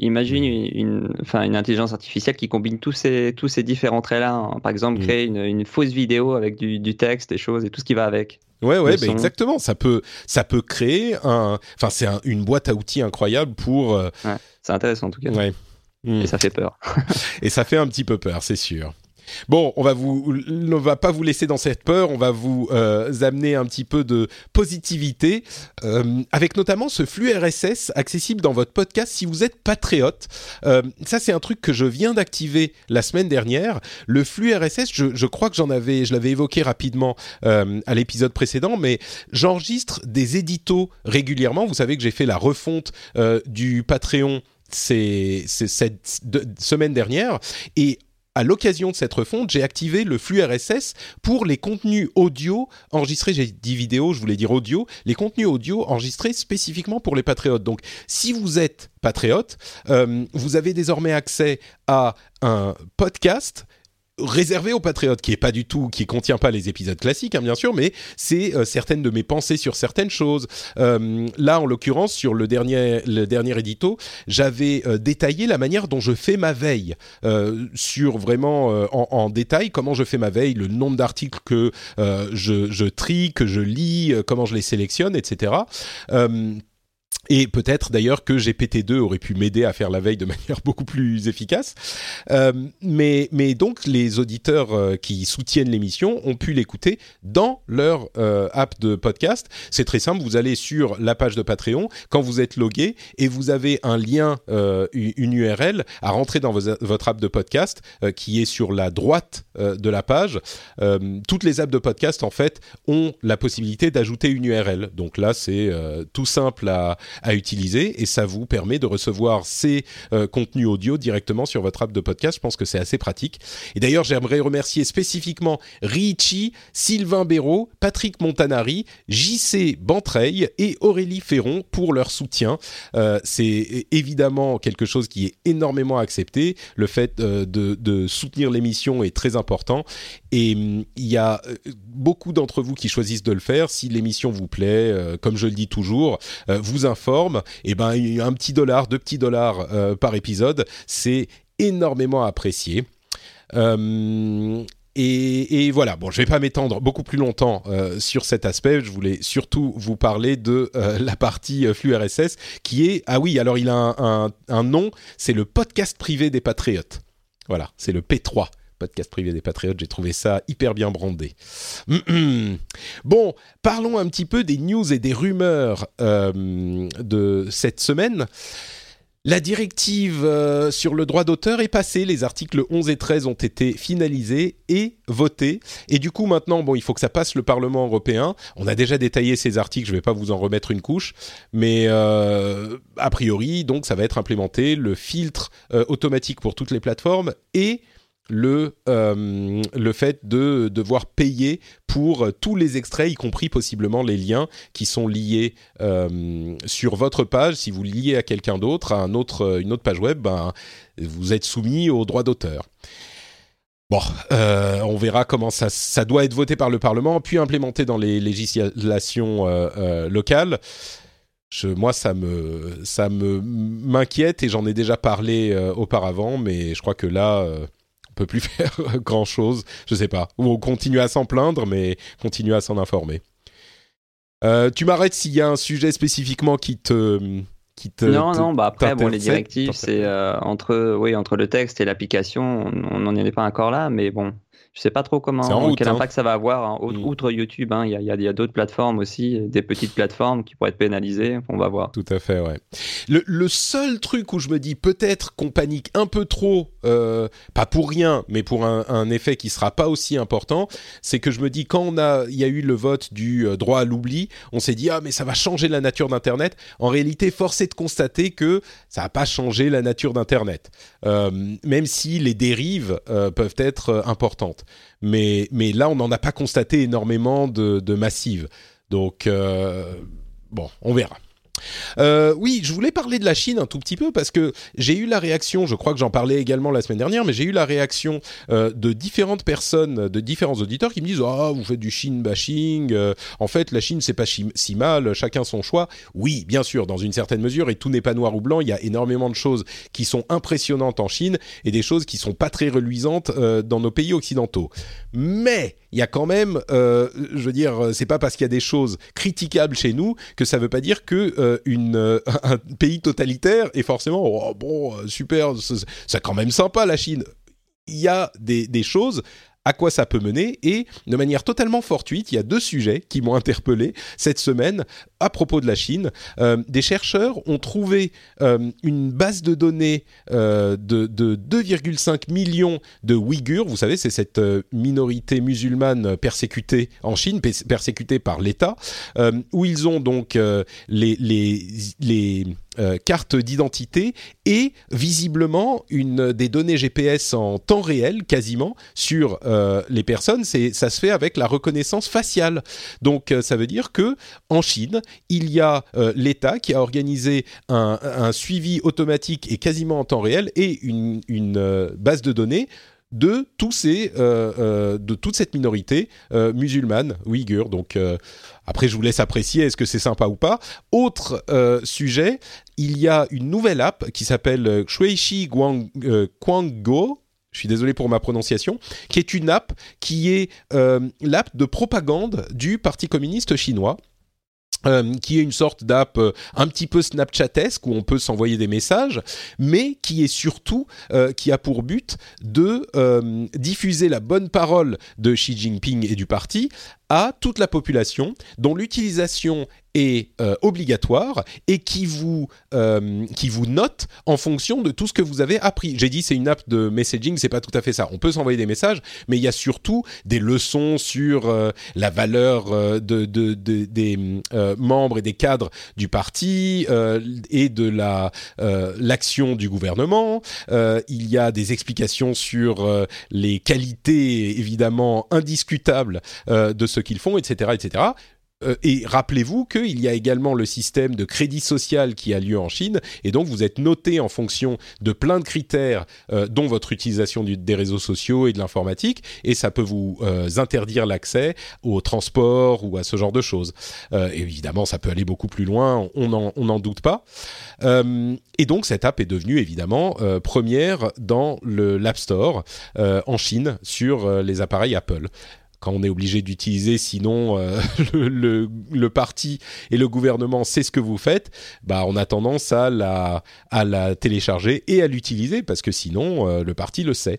Imagine une, enfin, une intelligence artificielle qui combine tous ces, tous ces différents traits-là. hein. Par exemple,
Mm.
créer une, une fausse vidéo avec du, du texte, des choses et tout ce qui va avec.
Ouais, ouais, bah exactement. Ça peut, ça peut créer un. Enfin, c'est un- une boîte à outils incroyable pour. euh,
Ouais, c'est intéressant en tout cas.
ouais. Mm.
Et ça fait peur.
Et ça fait un petit peu peur, c'est sûr. Bon, on va vous, va pas vous laisser dans cette peur. On va vous euh, amener un petit peu de positivité, euh, avec notamment ce flux RSS accessible dans votre podcast si vous êtes patriote. Euh, ça, c'est un truc que je viens d'activer la semaine dernière. Le flux RSS, je, crois que j'en avais, je l'avais évoqué rapidement à l'épisode précédent, mais j'enregistre des éditos régulièrement. Vous savez que j'ai fait la refonte du Patreon cette semaine dernière et à l'occasion de cette refonte, j'ai activé le flux RSS pour les contenus audio enregistrés, j'ai dit vidéo, je voulais dire audio, les contenus audio enregistrés spécifiquement pour les patriotes. Donc, si vous êtes patriote, euh, vous avez désormais accès à un podcast réservé aux patriotes, qui est pas du tout, qui contient pas les épisodes classiques, hein, bien sûr, mais c'est euh, certaines de mes pensées sur certaines choses. Euh, là, en l'occurrence, sur le dernier, le dernier édito, j'avais euh, détaillé la manière dont je fais ma veille, euh, sur vraiment euh, en, en détail comment je fais ma veille, le nombre d'articles que euh, je, je trie, que je lis, comment je les sélectionne, etc. Et peut-être d'ailleurs que GPT-2 aurait pu m'aider à faire la veille de <laughs> manière beaucoup plus efficace. Euh, mais, mais donc les auditeurs euh, qui soutiennent l'émission ont pu l'écouter dans leur euh, app de podcast. C'est très simple, vous allez sur la page de Patreon quand vous êtes logué et vous avez un lien, une URL à rentrer dans votre app de podcast qui est sur la droite de la page. Toutes les apps de podcast en fait ont la possibilité d'ajouter une URL. Donc là c'est tout simple à, à utiliser et ça vous permet de recevoir ces euh, contenus audio directement sur votre app de podcast. Je pense que c'est assez pratique. Et d'ailleurs, j'aimerais remercier spécifiquement Richie, Sylvain Béraud, Patrick Montanari, JC Bantreil et Aurélie Ferron pour leur soutien. Euh, c'est évidemment quelque chose qui est énormément accepté. Le fait euh, de, soutenir l'émission est très important. Et hum, il y a beaucoup d'entre vous qui choisissent de le faire. Si l'émission vous plaît, comme je le dis toujours, vous informe, et ben un petit dollar, deux petits dollars euh, par épisode, c'est énormément apprécié. Euh, et, et voilà, bon, je vais pas m'étendre beaucoup plus longtemps euh, sur cet aspect. Je voulais surtout vous parler de la partie flux RSS, qui est ah oui, alors il a un- un nom, c'est le podcast privé des patriotes. Voilà, c'est le P3 podcast privé des patriotes. J'ai trouvé ça hyper bien brandé. <clears throat> Bon, parlons un petit peu des news et des rumeurs euh, de cette semaine. La directive euh, sur le droit d'auteur est passée, les articles 11 et 13 ont été finalisés et votés. Et du coup maintenant, bon, il faut que ça passe le Parlement européen. On a déjà détaillé ces articles, je ne vais pas vous en remettre une couche, mais euh, a priori, donc ça va être implémenté, le filtre automatique pour toutes les plateformes et le, euh, le fait de devoir payer pour tous les extraits, y compris possiblement les liens qui sont liés euh, sur votre page. Si vous liez à quelqu'un d'autre, à un autre, une autre page web, ben, vous êtes soumis aux droits d'auteur. Bon, euh, on verra comment ça, ça doit être voté par le Parlement, puis implémenté dans les législations locales. Je, moi, ça me, ça me m'inquiète et j'en ai déjà parlé auparavant, mais je crois que là, peut plus <laughs> faire grand chose. Je sais pas. Ou on continue à s'en plaindre, mais continue à s'en informer. tu m'arrêtes s'il y a un sujet spécifiquement qui te qui te
non non bah après bon les directives c'est entre oui entre le texte et l'application on n'en est pas encore là mais bon je sais pas trop comment, quel hein. impact ça va avoir. Hein. Mm. Outre YouTube, hein, il y a, y a d'autres plateformes aussi, des petites plateformes qui pourraient être pénalisées. On va voir.
Tout à fait, ouais. Le, le seul truc où je me dis peut-être qu'on panique un peu trop, euh, pas pour rien, mais pour un, un, effet qui sera pas aussi important, c'est que je me dis quand on a, il y a eu le vote du euh, droit à l'oubli, on s'est dit ah mais ça va changer la nature d'Internet. En réalité, force est de constater que ça n'a pas changé la nature d'Internet, euh, même si les dérives euh, peuvent être euh, Mais, là, on n'en a pas constaté énormément de, de massives. Donc, euh, bon, on verra. Euh, oui, je voulais parler de la Chine un tout petit peu parce que j'ai eu la réaction, je crois que j'en parlais également la semaine dernière, mais j'ai eu la réaction euh, de différentes personnes, de différents auditeurs qui me disent ah vous faites du Chine bashing, euh, en fait la Chine c'est pas si mal, chacun son choix. Oui, bien sûr, dans une certaine mesure et tout n'est pas noir ou blanc, il y a énormément de choses qui sont impressionnantes en Chine et des choses qui sont pas très reluisantes dans nos pays occidentaux. Mais il y a quand même, je veux dire, c'est pas parce qu'il y a des choses critiquables chez nous que ça veut pas dire que euh, euh, <laughs> un pays totalitaire est forcément oh, bon super, c'est quand même sympa la Chine. Il y a des choses à quoi ça peut mener. Et de manière totalement fortuite, il y a deux sujets qui m'ont interpellé cette semaine à propos de la Chine. Euh, des chercheurs ont trouvé euh, une base de données euh, de, de 2,5 millions de Ouïghurs. Vous savez, c'est cette minorité musulmane persécutée en Chine, persécutée par l'État, où ils ont donc les, les, d'identité et visiblement une des données GPS en temps réel quasiment sur les personnes. Ça se fait avec la reconnaissance faciale. Donc ça veut dire que en Chine il y a l'État qui a organisé un, suivi automatique et quasiment en temps réel et une, une base de données de tous ces, euh, euh, de toute cette minorité euh, musulmane ouïghure. Donc après, je vous laisse apprécier est-ce que c'est sympa ou pas. Autre sujet, il y a une nouvelle app qui s'appelle Shuishi Guanggo. Je suis désolé pour ma prononciation, qui est une app qui est l'app de propagande du Parti communiste chinois. Euh, qui est une sorte d'app euh, un petit peu Snapchatesque où on peut s'envoyer des messages, mais qui est surtout euh, qui a pour but de diffuser la bonne parole de Xi Jinping et du parti à toute la population dont l'utilisation est euh, obligatoire et qui vous euh, qui vous note en fonction de tout ce que vous avez appris. J'ai dit c'est une app de messaging, c'est pas tout à fait ça. On peut s'envoyer des messages, mais il y a surtout des leçons sur euh, la valeur de, de, de, des membres et des cadres du parti et de la l'action du gouvernement. il y a des explications sur les qualités évidemment indiscutables de ce qu'ils font, etc., etc. Euh, et rappelez-vous qu'il y a également le système de crédit social qui a lieu en Chine, et donc vous êtes noté en fonction de plein de critères, euh, dont votre utilisation des réseaux sociaux et de l'informatique, et ça peut vous euh, interdire l'accès au transport ou à ce genre de choses. évidemment, ça peut aller beaucoup plus loin, on n'en doute pas. et donc cette app est devenue évidemment première dans l'App Store en Chine sur les appareils Apple quand on est obligé d'utiliser, sinon euh, <laughs> le, le, parti et le gouvernement sait ce que vous faites, bah on a tendance à la, à la télécharger et à l'utiliser parce que sinon euh, le parti le sait.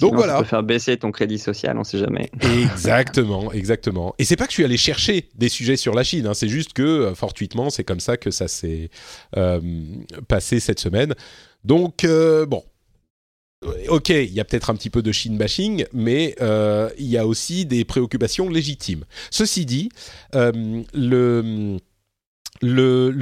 Donc voilà. Ça peut faire baisser ton crédit social, on sait jamais. <laughs>
exactement, exactement. Et c'est pas que je suis allé chercher des sujets sur la Chine, hein, c'est juste que euh, fortuitement, c'est comme ça que ça s'est passé cette semaine. Donc bon, Ok, il y a peut-être un petit peu de Chine bashing, mais euh, il y a aussi des préoccupations légitimes. Ceci dit, euh, le,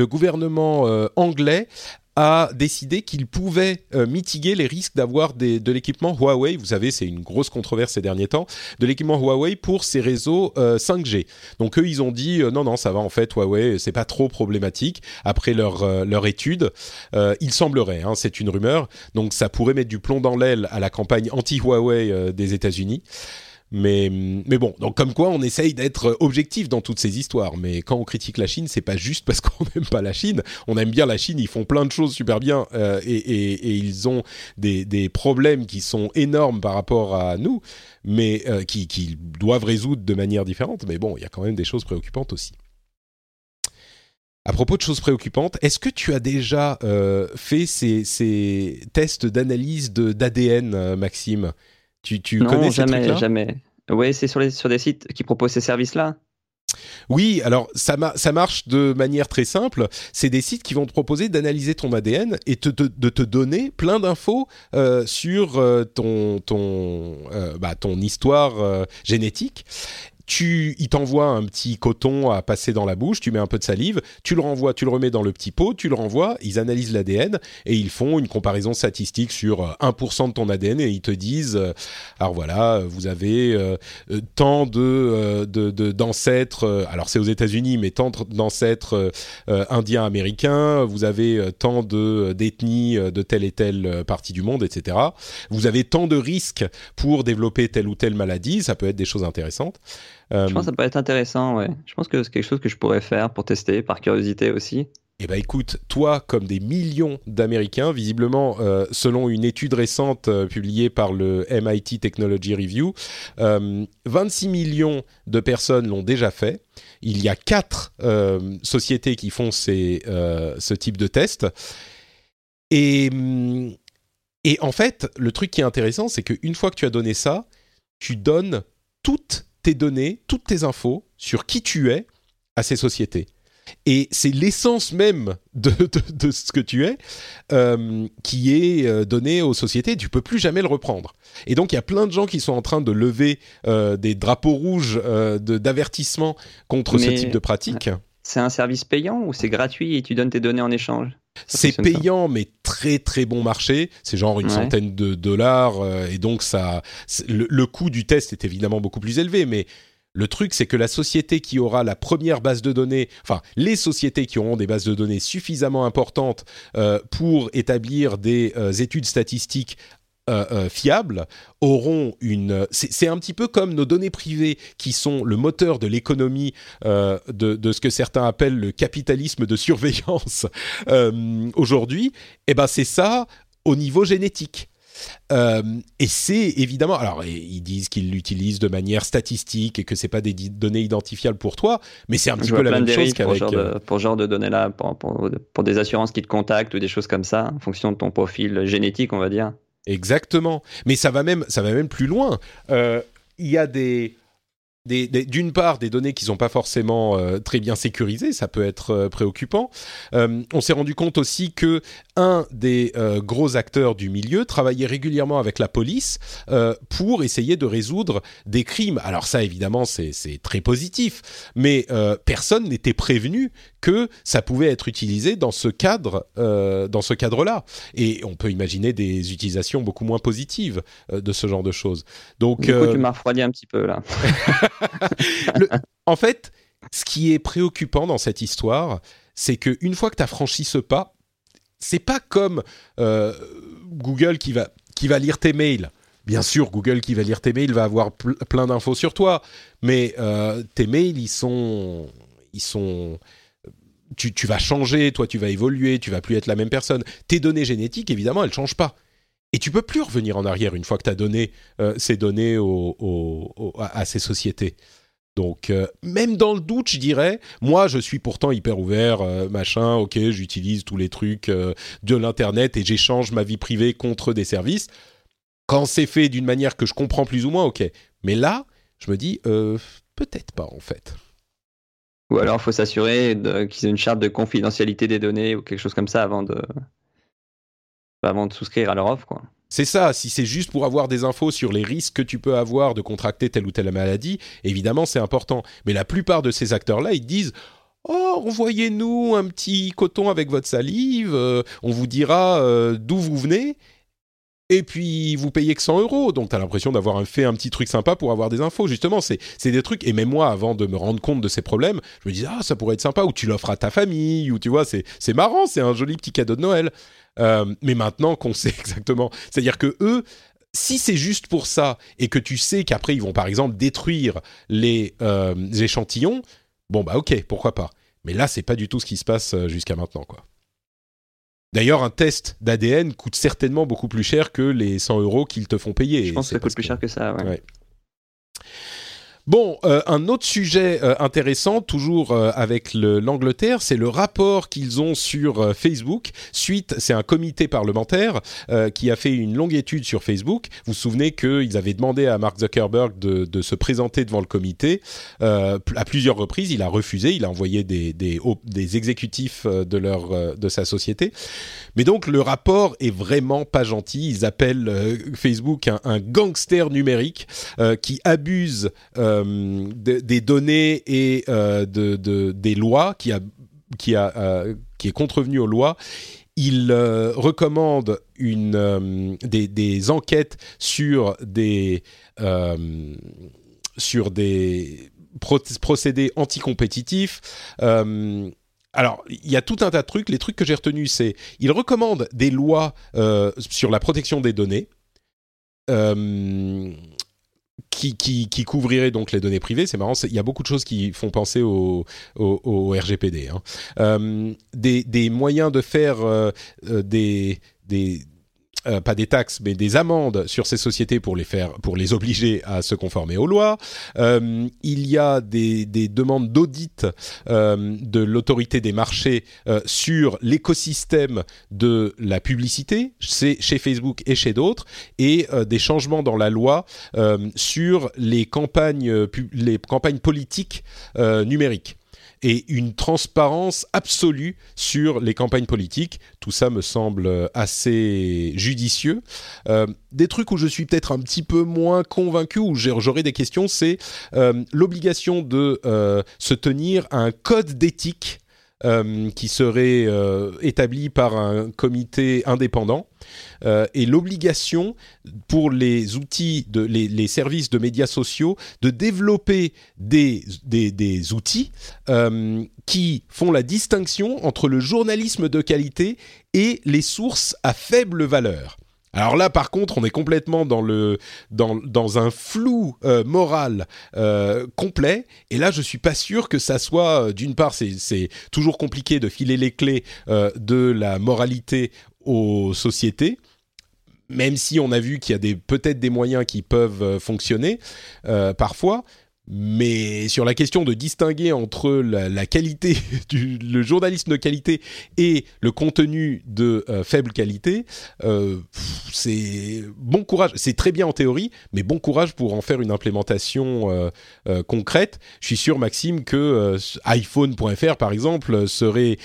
gouvernement euh, anglais a décidé qu'il pouvait euh, mitiguer les risques d'avoir de l'équipement Huawei. Vous savez, c'est une grosse controverse ces derniers temps, de l'équipement Huawei pour ces réseaux 5G. Euh, Donc eux, ils ont dit euh, non, non, ça va en fait, Huawei, c'est pas trop problématique. Après leur leur étude, il semblerait, hein, c'est une rumeur, donc ça pourrait mettre du plomb dans l'aile à la campagne anti-Huawei des États-Unis. Mais, mais bon, donc comme quoi on essaye d'être objectif dans toutes ces histoires. Mais quand on critique la Chine, c'est pas juste parce qu'on <laughs> n'aime pas la Chine. On aime bien la Chine, ils font plein de choses super bien euh, et, et, et, ils ont des, des, problèmes qui sont énormes par rapport à nous, mais euh, qui, qui doivent résoudre de manière différente. Mais bon, il y a quand même des choses préoccupantes aussi. À propos de choses préoccupantes, est-ce que tu as déjà euh, fait ces, ces, tests d'analyse d'ADN, Maxime? Tu, tu
non,
connais
jamais, jamais. Oui, c'est sur, des sites qui proposent ces services-là.
Oui, alors ça, ça, marche de manière très simple. C'est des sites qui vont te proposer d'analyser ton ADN et de te donner plein d'infos euh, sur euh, euh, bah, ton histoire génétique tu, il t'envoie un petit coton à passer dans la bouche, tu mets un peu de salive, tu le renvoies, tu le remets dans le petit pot, tu le renvoies, ils analysent l'ADN et ils font une comparaison statistique sur 1% euh, de ton ADN et ils te disent, euh, alors voilà, vous avez euh, tant de d'ancêtres, alors c'est aux États-Unis, mais tant d'ancêtres indiens américains, vous avez tant de d'ethnies de telle et telle partie du monde, etc. Vous avez tant de risques pour développer telle ou telle maladie, ça peut être des choses intéressantes.
Je pense que ça peut être intéressant, ouais. Je pense que c'est quelque chose que je pourrais faire pour tester, par curiosité aussi.
Eh ben écoute, toi, comme des millions d'Américains, visiblement, euh, selon une étude récente euh, publiée par le MIT Technology Review, 26 euh, millions de personnes l'ont déjà fait. Il y a quatre sociétés qui font ces, ce type de test. Et, et en fait, le truc qui est intéressant, c'est qu'une fois que tu as donné ça, tu donnes toutes tes données, toutes tes infos sur qui tu es à ces sociétés. Et c'est l'essence même de, de, ce que tu es euh, qui est euh, donnée aux sociétés. Tu peux plus jamais le reprendre. Et donc il y a plein de gens qui sont en train de lever euh, des drapeaux rouges d'avertissement contre ce type de pratique.
C'est un service payant ou c'est gratuit et tu donnes tes données en échange?
C'est payant, mais très très bon marché. C'est genre une centaine de dollars, euh, et donc ça, le, coût du test est évidemment beaucoup plus élevé, mais le truc, c'est que la société qui aura la première base de données, enfin les sociétés qui auront des bases de données suffisamment importantes euh, pour établir des euh, études statistiques euh, euh, fiables auront une. C'est un petit peu comme nos données privées qui sont le moteur de l'économie euh, de, de, ce que certains appellent le capitalisme de surveillance <laughs> aujourd'hui. Et eh ben c'est ça au niveau génétique. et c'est évidemment, alors ils disent qu'ils l'utilisent de manière statistique et que c'est pas des données identifiables pour toi, mais c'est un petit peu la même chose qu'avec
pour, pour genre de données là, pour, pour, pour, des assurances qui te contactent ou des choses comme ça, en fonction de ton profil génétique, on va dire.
Exactement. Mais ça va même, ça va même plus loin. Euh, il y a des, d'une part des données qui sont pas forcément euh, très bien sécurisées, ça peut être euh, préoccupant. on s'est rendu compte aussi que un des gros acteurs du milieu travaillait régulièrement avec la police pour essayer de résoudre des crimes. Alors ça, évidemment, c'est très positif, mais personne n'était prévenu que ça pouvait être utilisé dans ce cadre, euh, dans ce cadre-là. Et on peut imaginer des utilisations beaucoup moins positives euh, de ce genre de choses. Donc,
du coup, tu euh, m'as refroidi un petit peu là. <laughs>
en fait, ce qui est préoccupant dans cette histoire, c'est qu'une fois que tu as franchi ce pas, c'est pas comme Google qui va, qui va lire tes mails. Bien sûr, Google qui va lire tes mails va avoir plein d'infos sur toi, mais tes mails, ils sont, ils sont tu, vas changer, toi tu vas évoluer, tu vas plus être la même personne. Tes données génétiques, évidemment, elles changent pas. Et tu peux plus revenir en arrière une fois que tu as donné euh, ces données à, ces sociétés. Donc, euh, même dans le doute, je dirais, moi, je suis pourtant hyper ouvert, euh, machin, ok, j'utilise tous les trucs de l'Internet et j'échange ma vie privée contre des services. Quand c'est fait d'une manière que je comprends plus ou moins, ok. Mais là, je me dis, peut-être pas, en fait.
Ou alors, il faut s'assurer qu'ils aient une charte de confidentialité des données ou quelque chose comme ça avant de, avant de souscrire à leur offre. Quoi.
C'est ça, si c'est juste pour avoir des infos sur les risques que tu peux avoir de contracter telle ou telle maladie, évidemment c'est important. Mais la plupart de ces acteurs-là, ils disent Oh, envoyez-nous un petit coton avec votre salive, euh, on vous dira euh, d'où vous venez, et puis vous payez que 100 euros, donc tu as l'impression d'avoir fait un petit truc sympa pour avoir des infos. Justement, c'est des trucs, et même moi, avant de me rendre compte de ces problèmes, je me disais, ah, ça pourrait être sympa, ou tu l'offres à ta famille, ou tu vois, c'est marrant, c'est un joli petit cadeau de Noël. Euh, mais maintenant qu'on sait <laughs> exactement, c'est-à-dire que eux, si c'est juste pour ça, et que tu sais qu'après ils vont par exemple détruire les, euh, échantillons, bon bah ok, pourquoi pas. Mais là, c'est pas du tout ce qui se passe euh, jusqu'à maintenant, quoi. D'ailleurs, un test d'ADN coûte certainement beaucoup plus cher que les 100 euros qu'ils te font payer.
Je pense que ça coûte plus cher que ça, ouais.
Bon, euh, un autre sujet euh, intéressant, toujours euh, avec l'Angleterre, c'est le rapport qu'ils ont sur Facebook. Suite, c'est un comité parlementaire qui a fait une longue étude sur Facebook. Vous vous souvenez qu'ils avaient demandé à Mark Zuckerberg de, de, se présenter devant le comité à plusieurs reprises. Il a refusé. Il a envoyé des, des, des exécutifs de leur de sa société. Mais donc le rapport est vraiment pas gentil. Ils appellent Facebook un, un, gangster numérique qui abuse euh, des données et euh, de, des lois euh, qui est contrevenu aux lois il recommande des, enquêtes sur des, sur des procédés anticompétitifs. alors, il y a tout un tas de trucs. Les trucs que j'ai retenus, c'est il recommande des lois sur la protection des données qui, couvrirait donc les données privées. C'est marrant, il y a beaucoup de choses qui font penser au, RGPD. Hein. Euh, des, des, moyens de faire euh, euh des, des euh, pas des taxes, mais des amendes sur ces sociétés pour les faire, pour les obliger à se conformer aux lois. Euh, il y a des, des demandes d'audit euh, de l'autorité des marchés sur l'écosystème de la publicité, c'est chez Facebook et chez d'autres, et des changements dans la loi sur les campagnes, les campagnes politiques numériques et une transparence absolue sur les campagnes politiques. Tout ça me semble assez judicieux. Euh, des trucs où je suis peut-être un petit peu moins convaincu, où j'aurais des questions, c'est euh, l'obligation de euh, se tenir à un code d'éthique euh, qui serait euh, établi par un comité indépendant euh, et l'obligation pour les outils, de, les, services de médias sociaux de développer des, des, outils qui font la distinction entre le journalisme de qualité et les sources à faible valeur. Alors là, par contre, on est complètement dans le dans, dans un flou euh, moral euh, complet. Et là, je suis pas sûr que ça soit. Euh, d'une part, c'est toujours compliqué de filer les clés de la moralité aux sociétés même si on a vu qu'il y a peut-être des moyens qui peuvent fonctionner parfois, mais sur la question de distinguer entre la, qualité, <laughs> du, le journalisme de qualité et le contenu de euh, faible qualité, euh, c'est bon courage. C'est très bien en théorie, mais bon courage pour en faire une implémentation euh, concrète. Je suis sûr, Maxime, que iPhone.fr, par exemple, serait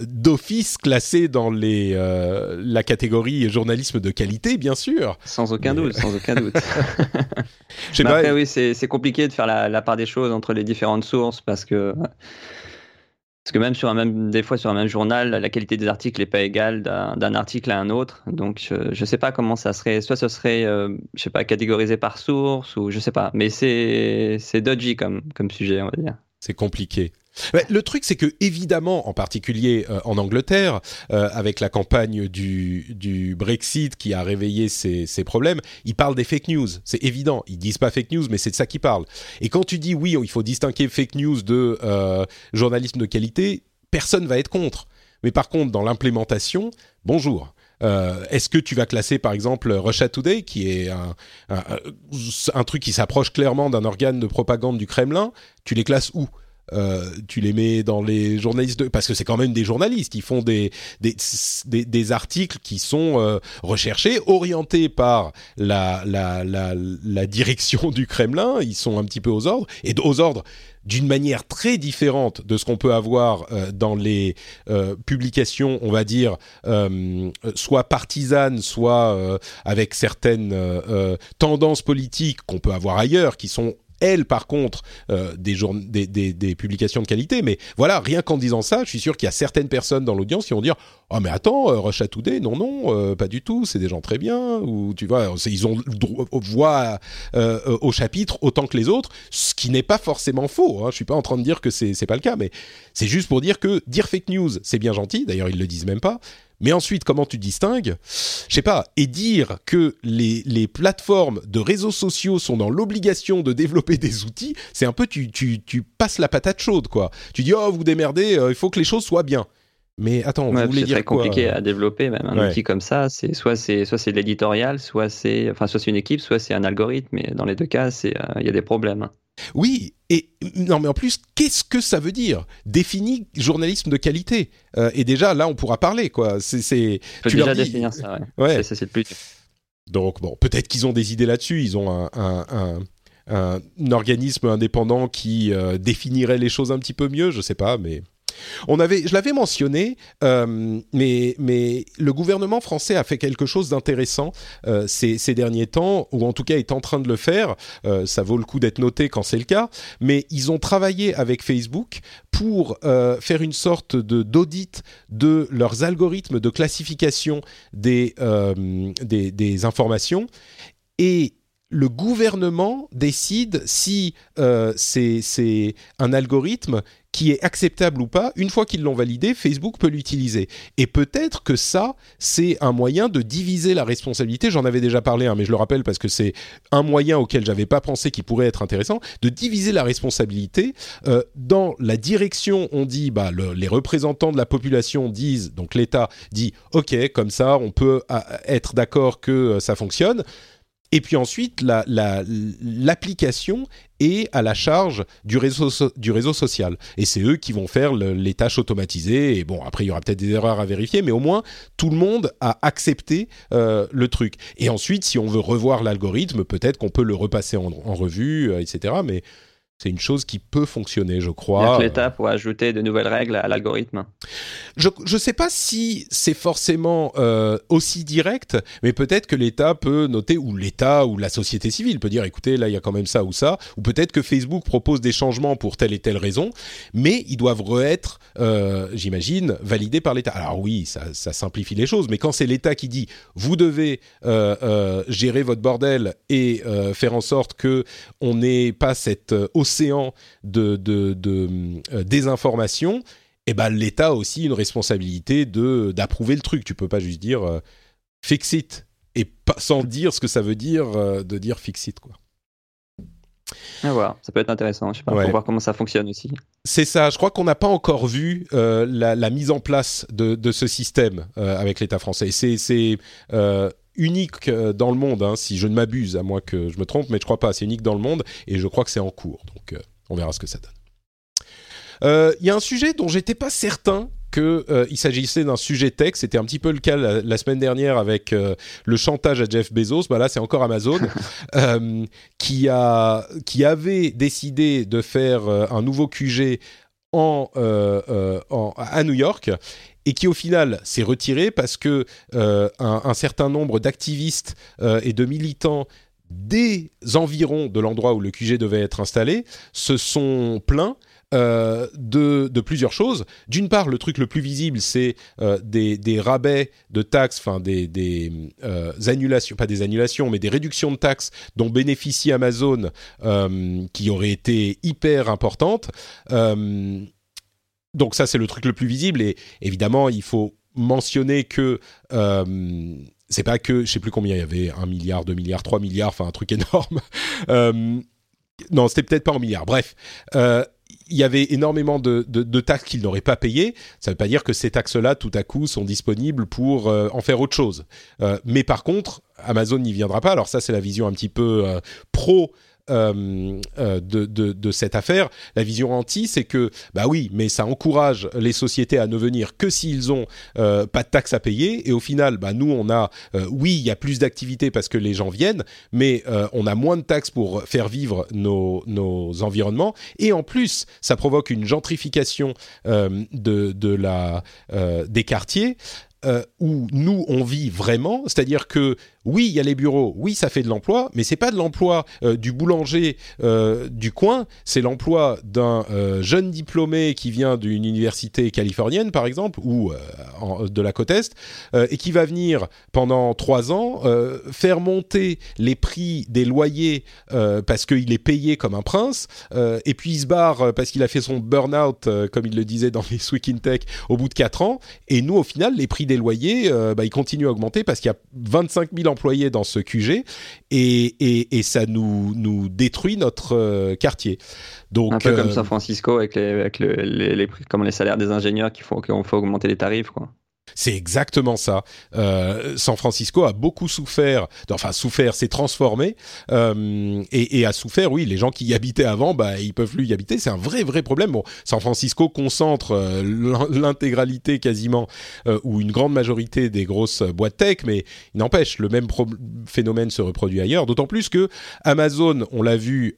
d'office classé dans les, la catégorie journalisme de qualité, bien sûr.
Sans aucun doute, sans aucun doute. <laughs> Je pas, après, oui, c'est compliqué de faire la la, part des choses entre les différentes sources parce que parce que même sur un même des fois sur un même journal, la qualité des articles n'est pas égale d'un article à un autre. Donc je ne sais pas comment ça serait. Soit ce serait, euh, je sais pas, catégorisé par source ou je sais pas. Mais c'est c'est dodgy comme comme sujet, on va dire.
C'est compliqué. Le truc, c'est que évidemment, en particulier euh, en Angleterre, euh, avec la campagne du, Brexit qui a réveillé ces, problèmes, ils parlent des fake news. C'est évident. Ils disent pas fake news, mais c'est de ça qu'ils parlent. Et quand tu dis oui, il faut distinguer fake news de euh, journalisme de qualité, personne va être contre. Mais par contre, dans l'implémentation, bonjour. Est-ce que tu vas classer par exemple Russia Today, qui est un, un truc qui s'approche clairement d'un organe de propagande du Kremlin Tu les classes où? Euh, tu les mets dans les journalistes parce que c'est quand même des journalistes ils font des des, articles qui sont euh, recherchés orientés par la, la, la, direction du Kremlin ils sont un petit peu aux ordres et aux ordres d'une manière très différente de ce qu'on peut avoir euh, dans les publications, on va dire, soit partisanes, soit avec certaines tendances politiques qu'on peut avoir ailleurs, qui sont elles, par contre, euh, des, des, des, des, publications de qualité. Mais voilà, rien qu'en disant ça, je suis sûr qu'il y a certaines personnes dans l'audience qui vont dire Oh, mais attends, euh, Russia Today, non, non, euh, pas du tout, c'est des gens très bien. Ou tu vois, ils ont voix euh, au chapitre autant que les autres, ce qui n'est pas forcément faux. Hein. Je suis pas en train de dire que c'est pas le cas, mais c'est juste pour dire que dire fake news, c'est bien gentil. D'ailleurs, ils le disent même pas. Mais ensuite, comment tu distingues? Je sais pas. Et dire que les, les, plateformes de réseaux sociaux sont dans l'obligation de développer des outils, c'est un peu tu, tu, passes la patate chaude, quoi. Tu dis, oh, vous démerdez, euh, il faut que les choses soient bien. Mais attends, vous voulez dire
C'est très compliqué à développer même un outil comme ça. C'est soit c'est soit c'est de l'éditorial, soit c'est enfin soit c'est une équipe, soit c'est un algorithme. Mais dans les deux cas, c'est euh, il y a des problèmes.
Oui, et non, mais en plus, qu'est-ce que ça veut dire? Définis journalisme de qualité. Euh, et déjà, là, on pourra parler, quoi. C'est,
tu déjà définir ça, ouais. C'est, le plus.
Donc, bon, peut-être qu'ils ont des idées là-dessus. Ils ont un, un, organisme indépendant qui euh, définirait les choses un petit peu mieux, je sais pas, mais on avait, je l'avais mentionné, euh, mais, mais le gouvernement français a fait quelque chose d'intéressant euh, ces, derniers temps, ou en tout cas est en train de le faire. Euh, ça vaut le coup d'être noté quand c'est le cas. Mais ils ont travaillé avec Facebook pour faire une sorte d'audit de leurs algorithmes de classification des, des, des informations et le gouvernement décide si c'est un algorithme qui est acceptable ou pas, une fois qu'ils l'ont validé, Facebook peut l'utiliser. Et peut-être que ça, c'est un moyen de diviser la responsabilité. J'en avais déjà parlé, hein, mais je le rappelle parce que c'est un moyen auquel j'avais pas pensé qui pourrait être intéressant, de diviser la responsabilité. Euh, dans la direction, on dit, bah, les représentants de la population disent, donc l'État dit, ok, comme ça, on peut euh, être d'accord que euh, ça fonctionne. Et puis ensuite, l'application la, est à la charge du réseau, social. Et c'est eux qui vont faire les tâches automatisées. Et bon, après, il y aura peut-être des erreurs à vérifier, mais au moins, tout le monde a accepté euh, le truc. Et ensuite, si on veut revoir l'algorithme, peut-être qu'on peut le repasser en, en revue, euh, etc. Mais c'est une chose qui peut fonctionner, je crois.
L'État pour ajouter de nouvelles règles à l'algorithme.
Je ne sais pas si c'est forcément euh, aussi direct, mais peut-être que l'État peut noter, ou l'État ou la société civile peut dire, écoutez, là, il y a quand même ça ou ça, ou peut-être que Facebook propose des changements pour telle et telle raison, mais ils doivent être, euh, j'imagine, validés par l'État. Alors oui, ça, ça, simplifie les choses, mais quand c'est l'État qui dit, vous devez euh, gérer votre bordel et faire en sorte que on n'ait pas cette océan de, de, euh, désinformation, eh ben, l'État a aussi une responsabilité de d'approuver le truc. Tu peux pas juste dire euh, fix it et pas, sans dire ce que ça veut dire euh, de dire fix it quoi.
Ah, voilà, ça peut être intéressant. Je sais pas, pour voir comment ça fonctionne aussi.
C'est ça. Je crois qu'on n'a pas encore vu la, mise en place de, de ce système avec l'État français. C'est unique euh, dans le monde, hein, si je ne m'abuse, à moins que je me trompe, mais je crois pas. C'est unique dans le monde et je crois que c'est en cours. Donc, euh, on verra ce que ça donne. Euh, il y a un sujet dont j'étais pas certain qu'il s'agissait d'un sujet tech. C'était un petit peu le cas la, semaine dernière avec le chantage à Jeff Bezos. Bah là, c'est encore Amazon <laughs> qui, a, qui avait décidé de faire un nouveau QG en, en, à New York et qui au final s'est retiré parce que euh, un, certain nombre d'activistes euh, et de militants des environs de l'endroit où le QG devait être installé se sont plaints euh, de, plusieurs choses. D'une part, le truc le plus visible, c'est des, rabais de taxes, enfin des, des annulations, pas des annulations, mais des réductions de taxes dont bénéficie Amazon, qui auraient été hyper importantes donc ça, c'est le truc le plus visible. Et évidemment, il faut mentionner que euh, c'est pas que, je sais plus combien il y avait, un milliard, deux milliards, trois milliards, enfin un truc <laughs> énorme. Euh, non, c'était peut-être pas en milliards. Bref. Euh, il y avait énormément de, de, taxes qu'ils n'auraient pas payées. Ça ne veut pas dire que ces taxes-là, tout à coup, sont disponibles pour euh, en faire autre chose. mais par contre, Amazon n'y viendra pas. Alors ça, c'est la vision un petit peu pro euh, euh, de, cette affaire. La vision anti, c'est que, bah oui, mais ça encourage les sociétés à ne venir que s'ils ont euh, pas de taxes à payer. Et au final, bah nous, on a, oui, il y a plus d'activités parce que les gens viennent, mais on a moins de taxes pour faire vivre nos, nos environnements. Et en plus, ça provoque une gentrification des quartiers. Euh, où nous on vit vraiment, c'est-à-dire que oui, il y a les bureaux, oui, ça fait de l'emploi, mais c'est pas de l'emploi euh, du boulanger euh, du coin, c'est l'emploi d'un jeune diplômé qui vient d'une université californienne, par exemple, ou de la côte est, et qui va venir pendant trois ans faire monter les prix des loyers parce qu'il est payé comme un prince, et puis il se barre parce qu'il a fait son burn-out, comme il le disait dans les Week in Tech, au bout de quatre ans, et nous, au final, les prix des loyers, euh, bah, ils continuent à augmenter parce qu'il y a 25 000 employés dans ce QG et, et, ça nous, nous détruit notre euh, quartier.
Donc, un peu comme euh, San Francisco avec les, avec les, les, les, comme les salaires des ingénieurs qui font qu'on faut augmenter les tarifs. Quoi.
C'est exactement ça. Euh, San Francisco a beaucoup souffert, enfin souffert, s'est transformé euh, et, a souffert. Oui, les gens qui y habitaient avant, bah ils peuvent plus y habiter. C'est un vrai vrai problème. Bon, San Francisco concentre euh, l'intégralité quasiment ou une grande majorité des grosses boîtes tech, mais il n'empêche le même phénomène se reproduit ailleurs. D'autant plus que Amazon, on l'a vu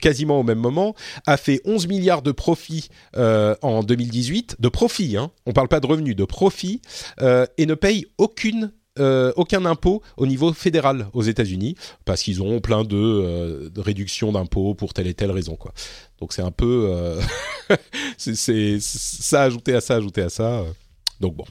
quasiment au même moment, a fait 11 milliards de profits en 2018, de profits. Hein, on parle pas de revenus, de profit, euh, et ne paye aucune euh, aucun impôt au niveau fédéral aux États-Unis parce qu'ils ont plein de, euh, réductions d'impôts pour telle et telle raison quoi. Donc c'est un peu <laughs> c'est ça ajouté à ça ajouté à ça. Donc bon.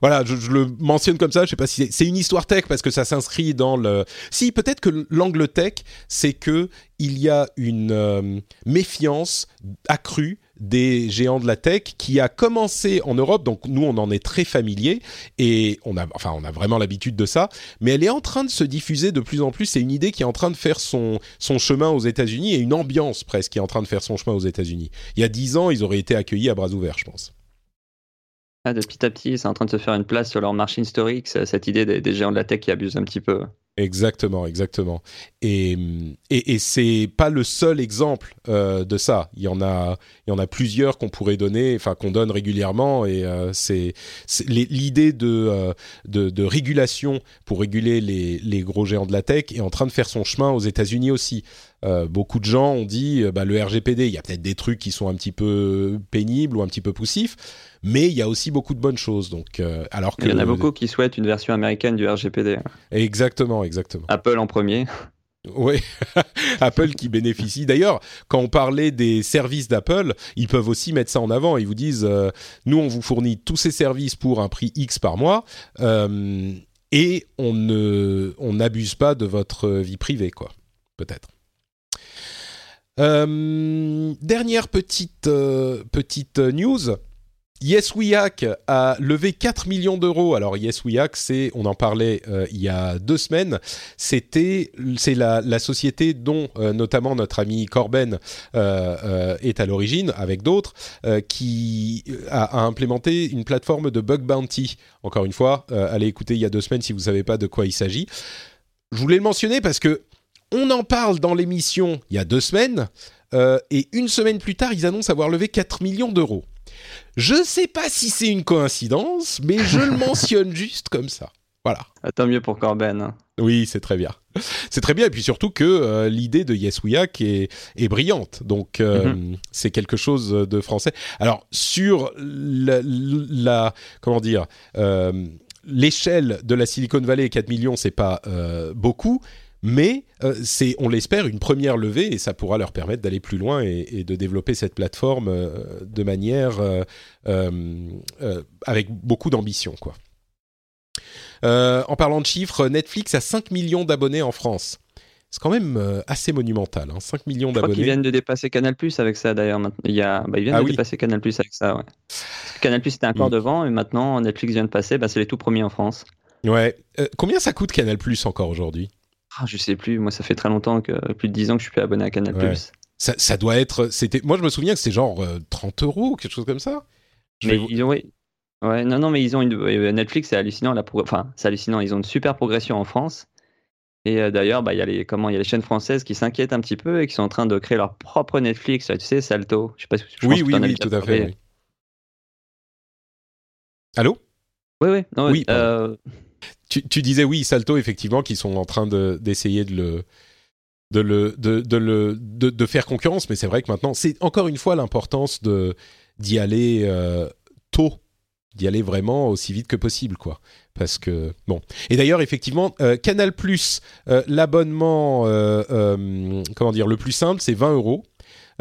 Voilà, je, le mentionne comme ça. Je sais pas si c'est une histoire tech parce que ça s'inscrit dans le. Si peut-être que l'angle tech, c'est que il y a une méfiance accrue des géants de la tech qui a commencé en Europe, donc nous on en est très familier et on a, enfin on a vraiment l'habitude de ça, mais elle est en train de se diffuser de plus en plus. C'est une idée qui est en train de faire son, chemin aux États-Unis et une ambiance presque qui est en train de faire son chemin aux États-Unis. Il y a dix ans, ils auraient été accueillis à bras ouverts, je pense.
Ah, de petit à petit, c'est en train de se faire une place sur leur marché historique, cette idée des géants de la tech qui abusent un petit peu.
Exactement, exactement. Et, et, et c'est pas le seul exemple euh, de ça. Il y en a, il y en a plusieurs qu'on pourrait donner, enfin qu'on donne régulièrement. Et euh, c'est l'idée de, euh, de, de régulation pour réguler les, les gros géants de la tech est en train de faire son chemin aux États-Unis aussi. Euh, beaucoup de gens ont dit, bah, le RGPD, il y a peut-être des trucs qui sont un petit peu pénibles ou un petit peu poussifs, mais il y a aussi beaucoup de bonnes choses. Donc, euh, alors que
il y en a beaucoup qui souhaitent une version américaine du RGPD.
Exactement, exactement.
Apple en premier.
Oui, <laughs> Apple qui bénéficie. D'ailleurs, quand on parlait des services d'Apple, ils peuvent aussi mettre ça en avant. Ils vous disent, euh, nous, on vous fournit tous ces services pour un prix X par mois, euh, et on ne, on n'abuse pas de votre vie privée, quoi. Peut-être. Dernière petite petite news. Yes a levé 4 millions d'euros. Alors Yes c'est, on en parlait euh, il y a deux semaines, c'était, c'est la, société dont euh, notamment notre ami Corben euh, est à l'origine, avec d'autres, qui a, a, implémenté une plateforme de bug bounty. Encore une fois, allez écouter il y a deux semaines si vous ne savez pas de quoi il s'agit. Je voulais le mentionner parce que on en parle dans l'émission il y a deux semaines, et une semaine plus tard, ils annoncent avoir levé 4 millions d'euros. Je ne sais pas si c'est une coïncidence, mais je le <laughs> mentionne juste comme ça. Voilà.
Ah, tant mieux pour Corben. Hein.
Oui, c'est très bien. C'est très bien, et puis surtout que euh, l'idée de Yes We Hack est, brillante. Donc, euh, mhm. c'est quelque chose de français. Alors, sur la, comment dire, euh, l'échelle de la Silicon Valley, 4 millions, c'est pas beaucoup, mais euh, c'est, on l'espère, une première levée et ça pourra leur permettre d'aller plus loin et, de développer cette plateforme euh, de manière euh, avec beaucoup d'ambition, quoi. en parlant de chiffres, Netflix a 5 millions d'abonnés en France. C'est quand même assez monumental, 5 hein, millions d'abonnés. Je crois
qu'ils viennent de dépasser Canal Plus avec ça d'ailleurs. Il y a, bah, ils viennent ah de dépasser Canal Plus avec ça. Ouais. Canal Plus était encore mm. devant et maintenant Netflix vient de passer. Bah, c'est les tout premiers en France.
Ouais. combien ça coûte Canal Plus encore aujourd'hui?
Ah, je sais plus. Moi, ça fait très longtemps que plus de 10 ans que je suis plus abonné à Canal+.
Ça, ça, doit être. C'était. Moi, je me souviens que c'était genre 30 euh, euros, quelque chose comme ça.
mais ils ont, oui. Ouais, non, non, mais ils ont une. Euh, Netflix, c'est hallucinant. La Enfin, c'est hallucinant. Ils ont une super progression en France. Et euh, d'ailleurs, bah, il y a les comment il y a les chaînes françaises qui s'inquiètent un petit peu et qui sont en train de créer leur propre Netflix. tu sais, Salto. Je sais pas si
je oui, oui, oui, tout à fait. Oui. Allô?
Oui, oui. Non, oui.
Tu, disais oui, Salto, effectivement, qui sont en train d'essayer de, faire concurrence, mais c'est vrai que maintenant, c'est encore une fois l'importance d'y aller euh, tôt, d'y aller vraiment aussi vite que possible, quoi. Parce que bon. Et d'ailleurs, effectivement, euh, Canal euh, l'abonnement, comment dire, le plus simple, c'est 20 euros.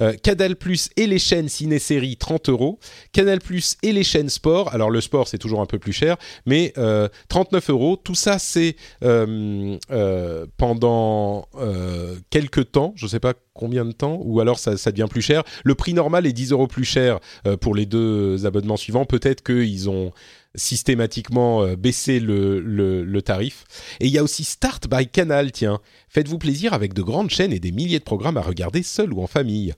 Euh, Canal Plus et les chaînes ciné-série 30 euros. Canal Plus et les chaînes sport. Alors le sport c'est toujours un peu plus cher, mais 39 euh, euros. Tout ça c'est euh, pendant quelques temps. Je ne sais pas combien de temps, ou alors ça, devient plus cher. Le prix normal est 10 euros plus cher pour les deux abonnements suivants. Peut-être qu'ils ont systématiquement baissé le, le, tarif. Et il y a aussi Start by Canal, tiens. Faites-vous plaisir avec de grandes chaînes et des milliers de programmes à regarder seul ou en famille.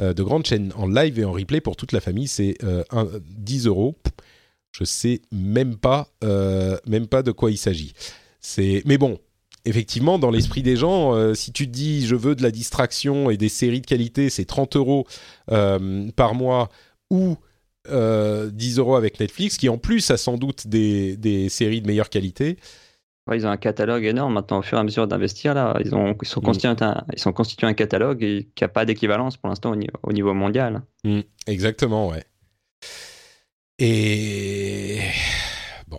de grandes chaînes en live et en replay pour toute la famille. C'est 10 euros. Je sais même pas, même pas de quoi il s'agit. C'est, mais bon, effectivement, dans l'esprit des gens, si tu te dis je veux de la distraction et des séries de qualité, c'est 30 euros par mois ou 10 euros avec Netflix, qui en plus a sans doute des, des séries de meilleure qualité
ils ont un catalogue énorme maintenant au fur et à mesure d'investir là. Ils, ont, ils, sont, mm. constitués un, ils sont constitués un catalogue qui n'a pas d'équivalence pour l'instant au, niveau mondial.
Mm. exactement, ouais. Et bon,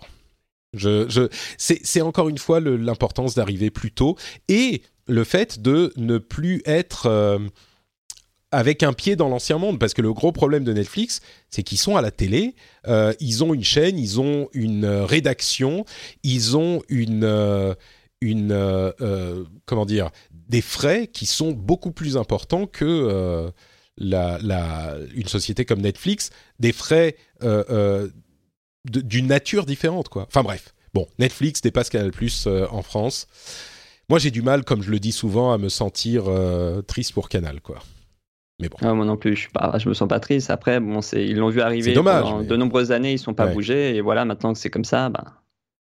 je, je, c'est encore une fois l'importance d'arriver plus tôt et le fait de ne plus être euh, avec un pied dans l'ancien monde, parce que le gros problème de Netflix, c'est qu'ils sont à la télé, euh, ils ont une chaîne, ils ont une euh, rédaction, ils ont une, euh, une comment dire, des frais qui sont beaucoup plus importants que la, la, une société comme Netflix, des frais d'une nature différente, quoi. Enfin bref, bon, Netflix dépasse Canal Plus en France. Moi, j'ai du mal, comme je le dis souvent, à me sentir triste pour Canal, quoi. Mais bon.
Ah, moi non plus, je, suis pas, je me sens pas triste. Après, bon, ils l'ont vu arriver dommage, pendant de nombreuses années, ils sont pas bougés. Et voilà, maintenant que c'est comme ça, bah.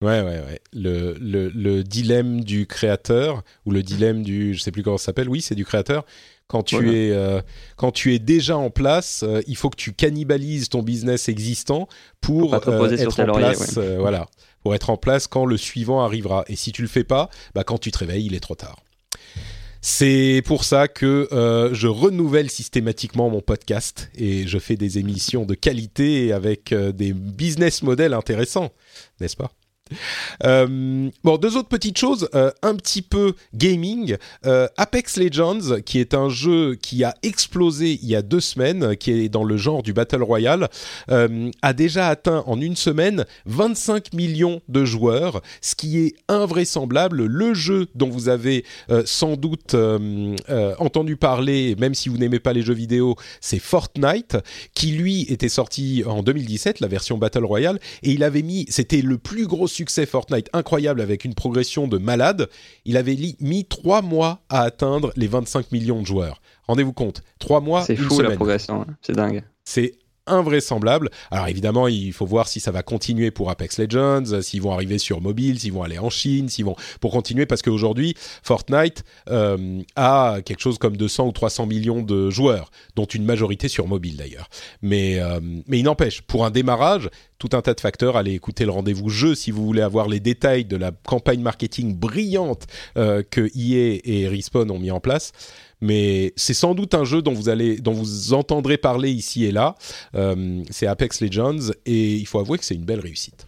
Ouais, ouais, ouais. Le, le, le, dilemme du créateur, ou le dilemme du. Je sais plus comment ça s'appelle. Oui, c'est du créateur. Quand tu, es, euh, quand tu es déjà en place, euh, il faut que tu cannibalises ton business existant pour, euh, être en place. voilà. Pour être en place quand le suivant arrivera. Et si tu le fais pas, bah, quand tu te réveilles, il est trop tard. C'est pour ça que euh, je renouvelle systématiquement mon podcast et je fais des émissions de qualité avec euh, des business models intéressants, n'est-ce pas? Euh, bon, deux autres petites choses, euh, un petit peu gaming. Euh, Apex Legends, qui est un jeu qui a explosé il y a deux semaines, qui est dans le genre du Battle Royale, a déjà atteint en une semaine 25 millions de joueurs, ce qui est invraisemblable. Le jeu dont vous avez sans doute entendu parler, même si vous n'aimez pas les jeux vidéo, c'est Fortnite, qui lui était sorti en 2017, la version Battle Royale, et il avait mis, c'était le plus gros succès Fortnite incroyable avec une progression de malade, il avait mis trois mois à atteindre les 25 millions de joueurs. Rendez-vous compte, trois mois,
C'est fou la progression, hein. c'est dingue.
C'est invraisemblable. Alors évidemment, il faut voir si ça va continuer pour Apex Legends, s'ils vont arriver sur mobile, s'ils vont aller en Chine, s'ils vont pour continuer parce qu'aujourd'hui Fortnite euh, a quelque chose comme 200 ou 300 millions de joueurs, dont une majorité sur mobile d'ailleurs. Mais euh, mais il n'empêche, pour un démarrage, tout un tas de facteurs. Allez écouter le rendez-vous jeu si vous voulez avoir les détails de la campagne marketing brillante euh, que EA et Respawn ont mis en place mais c'est sans doute un jeu dont vous allez, dont vous entendrez parler ici et là. Euh, c'est Apex Legends et il faut avouer que c'est une belle réussite.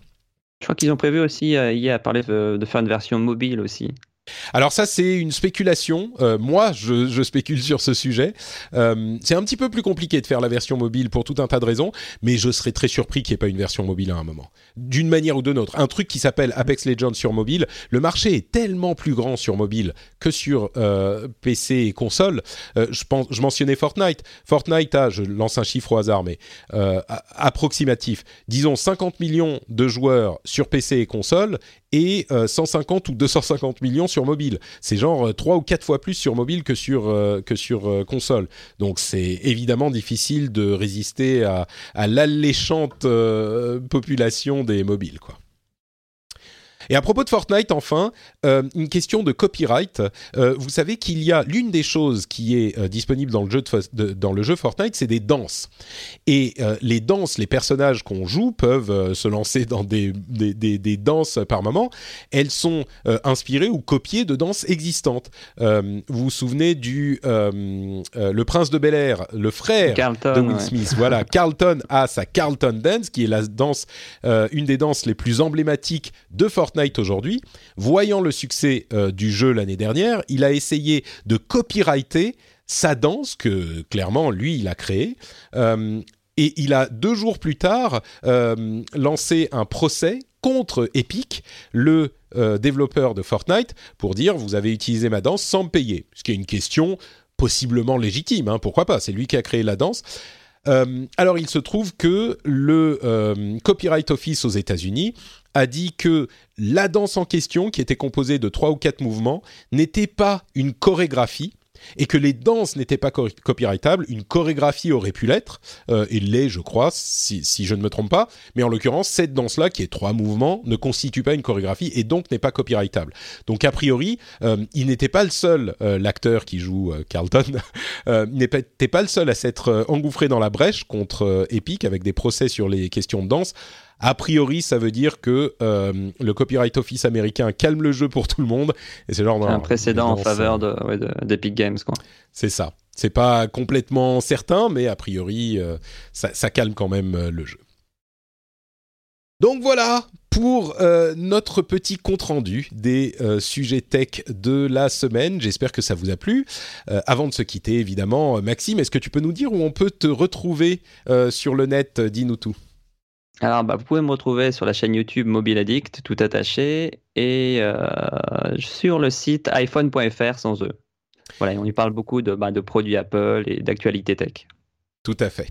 Je crois qu'ils ont prévu aussi, euh, y a parlé de faire une version mobile aussi.
Alors ça, c'est une spéculation. Euh, moi, je, spécule sur ce sujet. Euh, c'est un petit peu plus compliqué de faire la version mobile pour tout un tas de raisons, mais je serais très surpris qu'il n'y ait pas une version mobile à un moment. D'une manière ou d'une autre. Un truc qui s'appelle Apex Legends sur mobile, le marché est tellement plus grand sur mobile que sur euh, PC et console. je, je mentionnais Fortnite. Fortnite a, je lance un chiffre au hasard, mais approximatif, disons 50 millions de joueurs sur PC et console et 150 ou 250 millions sur mobile. C'est genre 3 euh, ou 4 fois plus sur mobile que sur, euh, que sur euh, console. Donc c'est évidemment difficile de résister à, à l'alléchante population des mobiles, quoi. Et à propos de Fortnite, enfin, euh, une question de copyright. Euh, vous savez qu'il y a l'une des choses qui est euh, disponible dans le jeu, de, dans le jeu Fortnite, c'est des danses. Et les danses, les personnages qu'on joue peuvent se lancer dans des, des, des, des, danses par moment. Elles sont inspirées ou copiées de danses existantes. vous vous souvenez du Le Prince de Bel Air, le frère de Will Smith. Voilà, Carlton a sa Carlton Dance, qui est la danse, une des danses les plus emblématiques de Fortnite aujourd'hui, voyant le succès euh, du jeu l'année dernière, il a essayé de copyrighter sa danse que clairement lui il a créée. Euh, et il a deux jours plus tard euh, lancé un procès contre Epic, le développeur de Fortnite, pour dire vous avez utilisé ma danse sans me payer. Ce qui est une question possiblement légitime, hein, pourquoi pas, c'est lui qui a créé la danse. Alors il se trouve que le Copyright Office aux États-Unis a dit que la danse en question, qui était composée de trois ou quatre mouvements, n'était pas une chorégraphie, et que les danses n'étaient pas copyrightables, une chorégraphie aurait pu l'être, euh, et l'est, je crois, si, je ne me trompe pas, mais en l'occurrence, cette danse-là, qui est trois mouvements, ne constitue pas une chorégraphie et donc n'est pas copyrightable. Donc a priori, euh, il n'était pas le seul, euh, l'acteur qui joue euh, Carlton, <laughs> n'était pas le seul à s'être engouffré dans la brèche contre Epic avec des procès sur les questions de danse. A priori, ça veut dire que euh, le Copyright Office américain calme le jeu pour tout le monde.
Et c'est genre un précédent en faveur d'Epic de, Games, quoi.
C'est ça. C'est pas complètement certain, mais a priori, euh, ça, calme quand même euh, le jeu. Donc voilà pour notre petit compte rendu des sujets tech de la semaine. J'espère que ça vous a plu. avant de se quitter, évidemment, Maxime, est-ce que tu peux nous dire où on peut te retrouver sur le net Dis-nous tout.
Alors, bah, vous pouvez me retrouver sur la chaîne YouTube Mobile Addict, tout attaché, et euh, sur le site iPhone.fr sans eux. Voilà, on y parle beaucoup de, bah, de produits Apple et d'actualité tech.
Tout à fait.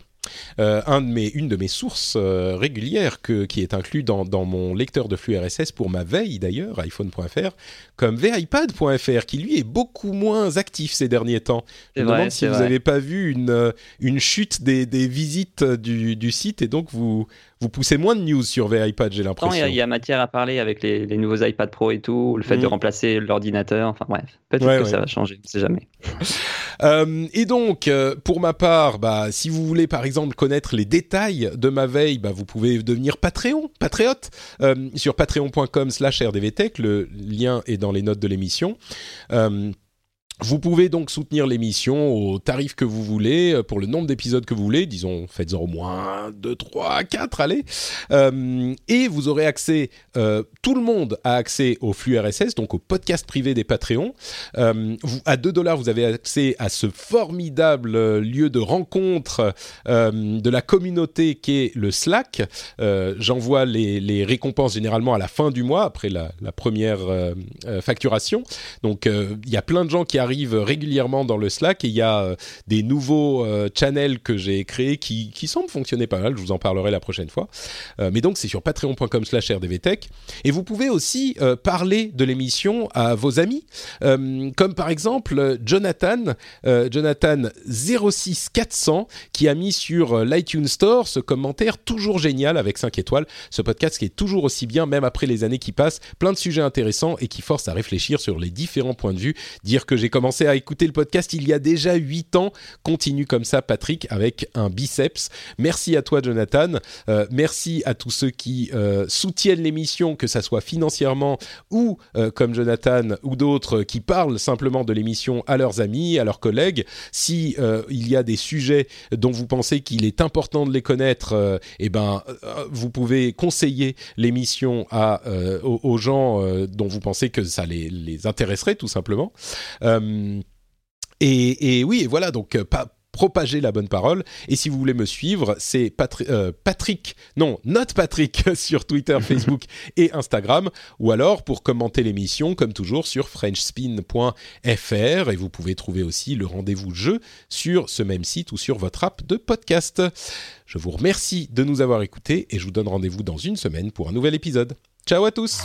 Euh, un de mes, une de mes sources euh, régulières que, qui est inclus dans, dans, mon lecteur de flux RSS pour ma veille d'ailleurs, iPhone.fr, comme ViPad.fr, qui lui est beaucoup moins actif ces derniers temps. Je me demande si vous n'avez pas vu une, une chute des, des visites du, du, site et donc vous, vous poussez moins de news sur ViPad, j'ai l'impression.
Il y, a matière à parler avec les, les, nouveaux iPad Pro et tout, le fait de mm. remplacer l'ordinateur, enfin bref, peut-être que ça va changer, on ne sait jamais. <laughs>
euh, et donc, pour ma part, bah, si vous voulez par exemple connaître les détails de ma veille, bah, vous pouvez devenir Patreon, patriote, euh, sur patreon.com slash rdvtech. Le lien est dans les notes de l'émission. Vous pouvez donc soutenir l'émission au tarif que vous voulez, euh, pour le nombre d'épisodes que vous voulez, disons faites-en au moins 2, 3, 4, allez. Euh, et vous aurez accès, euh, tout le monde a accès au flux RSS, donc au podcast privé des Patreons. À 2 dollars, vous avez accès à ce formidable lieu de rencontre de la communauté qu'est le Slack. J'envoie les, les, récompenses généralement à la fin du mois, après la, la première facturation. Donc il y a plein de gens qui arrivent arrive régulièrement dans le Slack et il y a euh, des nouveaux euh, channels que j'ai créés qui, qui, semblent fonctionner pas mal. Je vous en parlerai la prochaine fois. Euh, mais donc c'est sur patreon.com slash rdvtech. Et vous pouvez aussi parler de l'émission à vos amis, comme par exemple Jonathan, Jonathan 06400 qui a mis sur l'iTunes Store ce commentaire toujours génial avec 5 étoiles. Ce podcast qui est toujours aussi bien, même après les années qui passent, plein de sujets intéressants et qui force à réfléchir sur les différents points de vue. Dire que j'ai commencé à écouter le podcast il y a déjà 8 ans. Continue comme ça, Patrick, avec un biceps. Merci à toi, Jonathan. Euh, merci à tous ceux qui euh, soutiennent l'émission, que ça soit financièrement ou euh, comme Jonathan ou d'autres qui parlent simplement de l'émission à leurs amis, à leurs collègues. Si il y a des sujets dont vous pensez qu'il est important de les connaître, eh ben, vous pouvez conseiller l'émission à aux, gens dont vous pensez que ça les, les intéresserait tout simplement. Et, oui, et voilà, donc euh, pas propager la bonne parole. Et si vous voulez me suivre, c'est euh, Patrick, non, Note Patrick <laughs> sur Twitter, Facebook <laughs> et Instagram, ou alors pour commenter l'émission, comme toujours, sur frenchspin.fr. Et vous pouvez trouver aussi le rendez-vous jeu sur ce même site ou sur votre app de podcast. Je vous remercie de nous avoir écoutés et je vous donne rendez-vous dans une semaine pour un nouvel épisode. Ciao à tous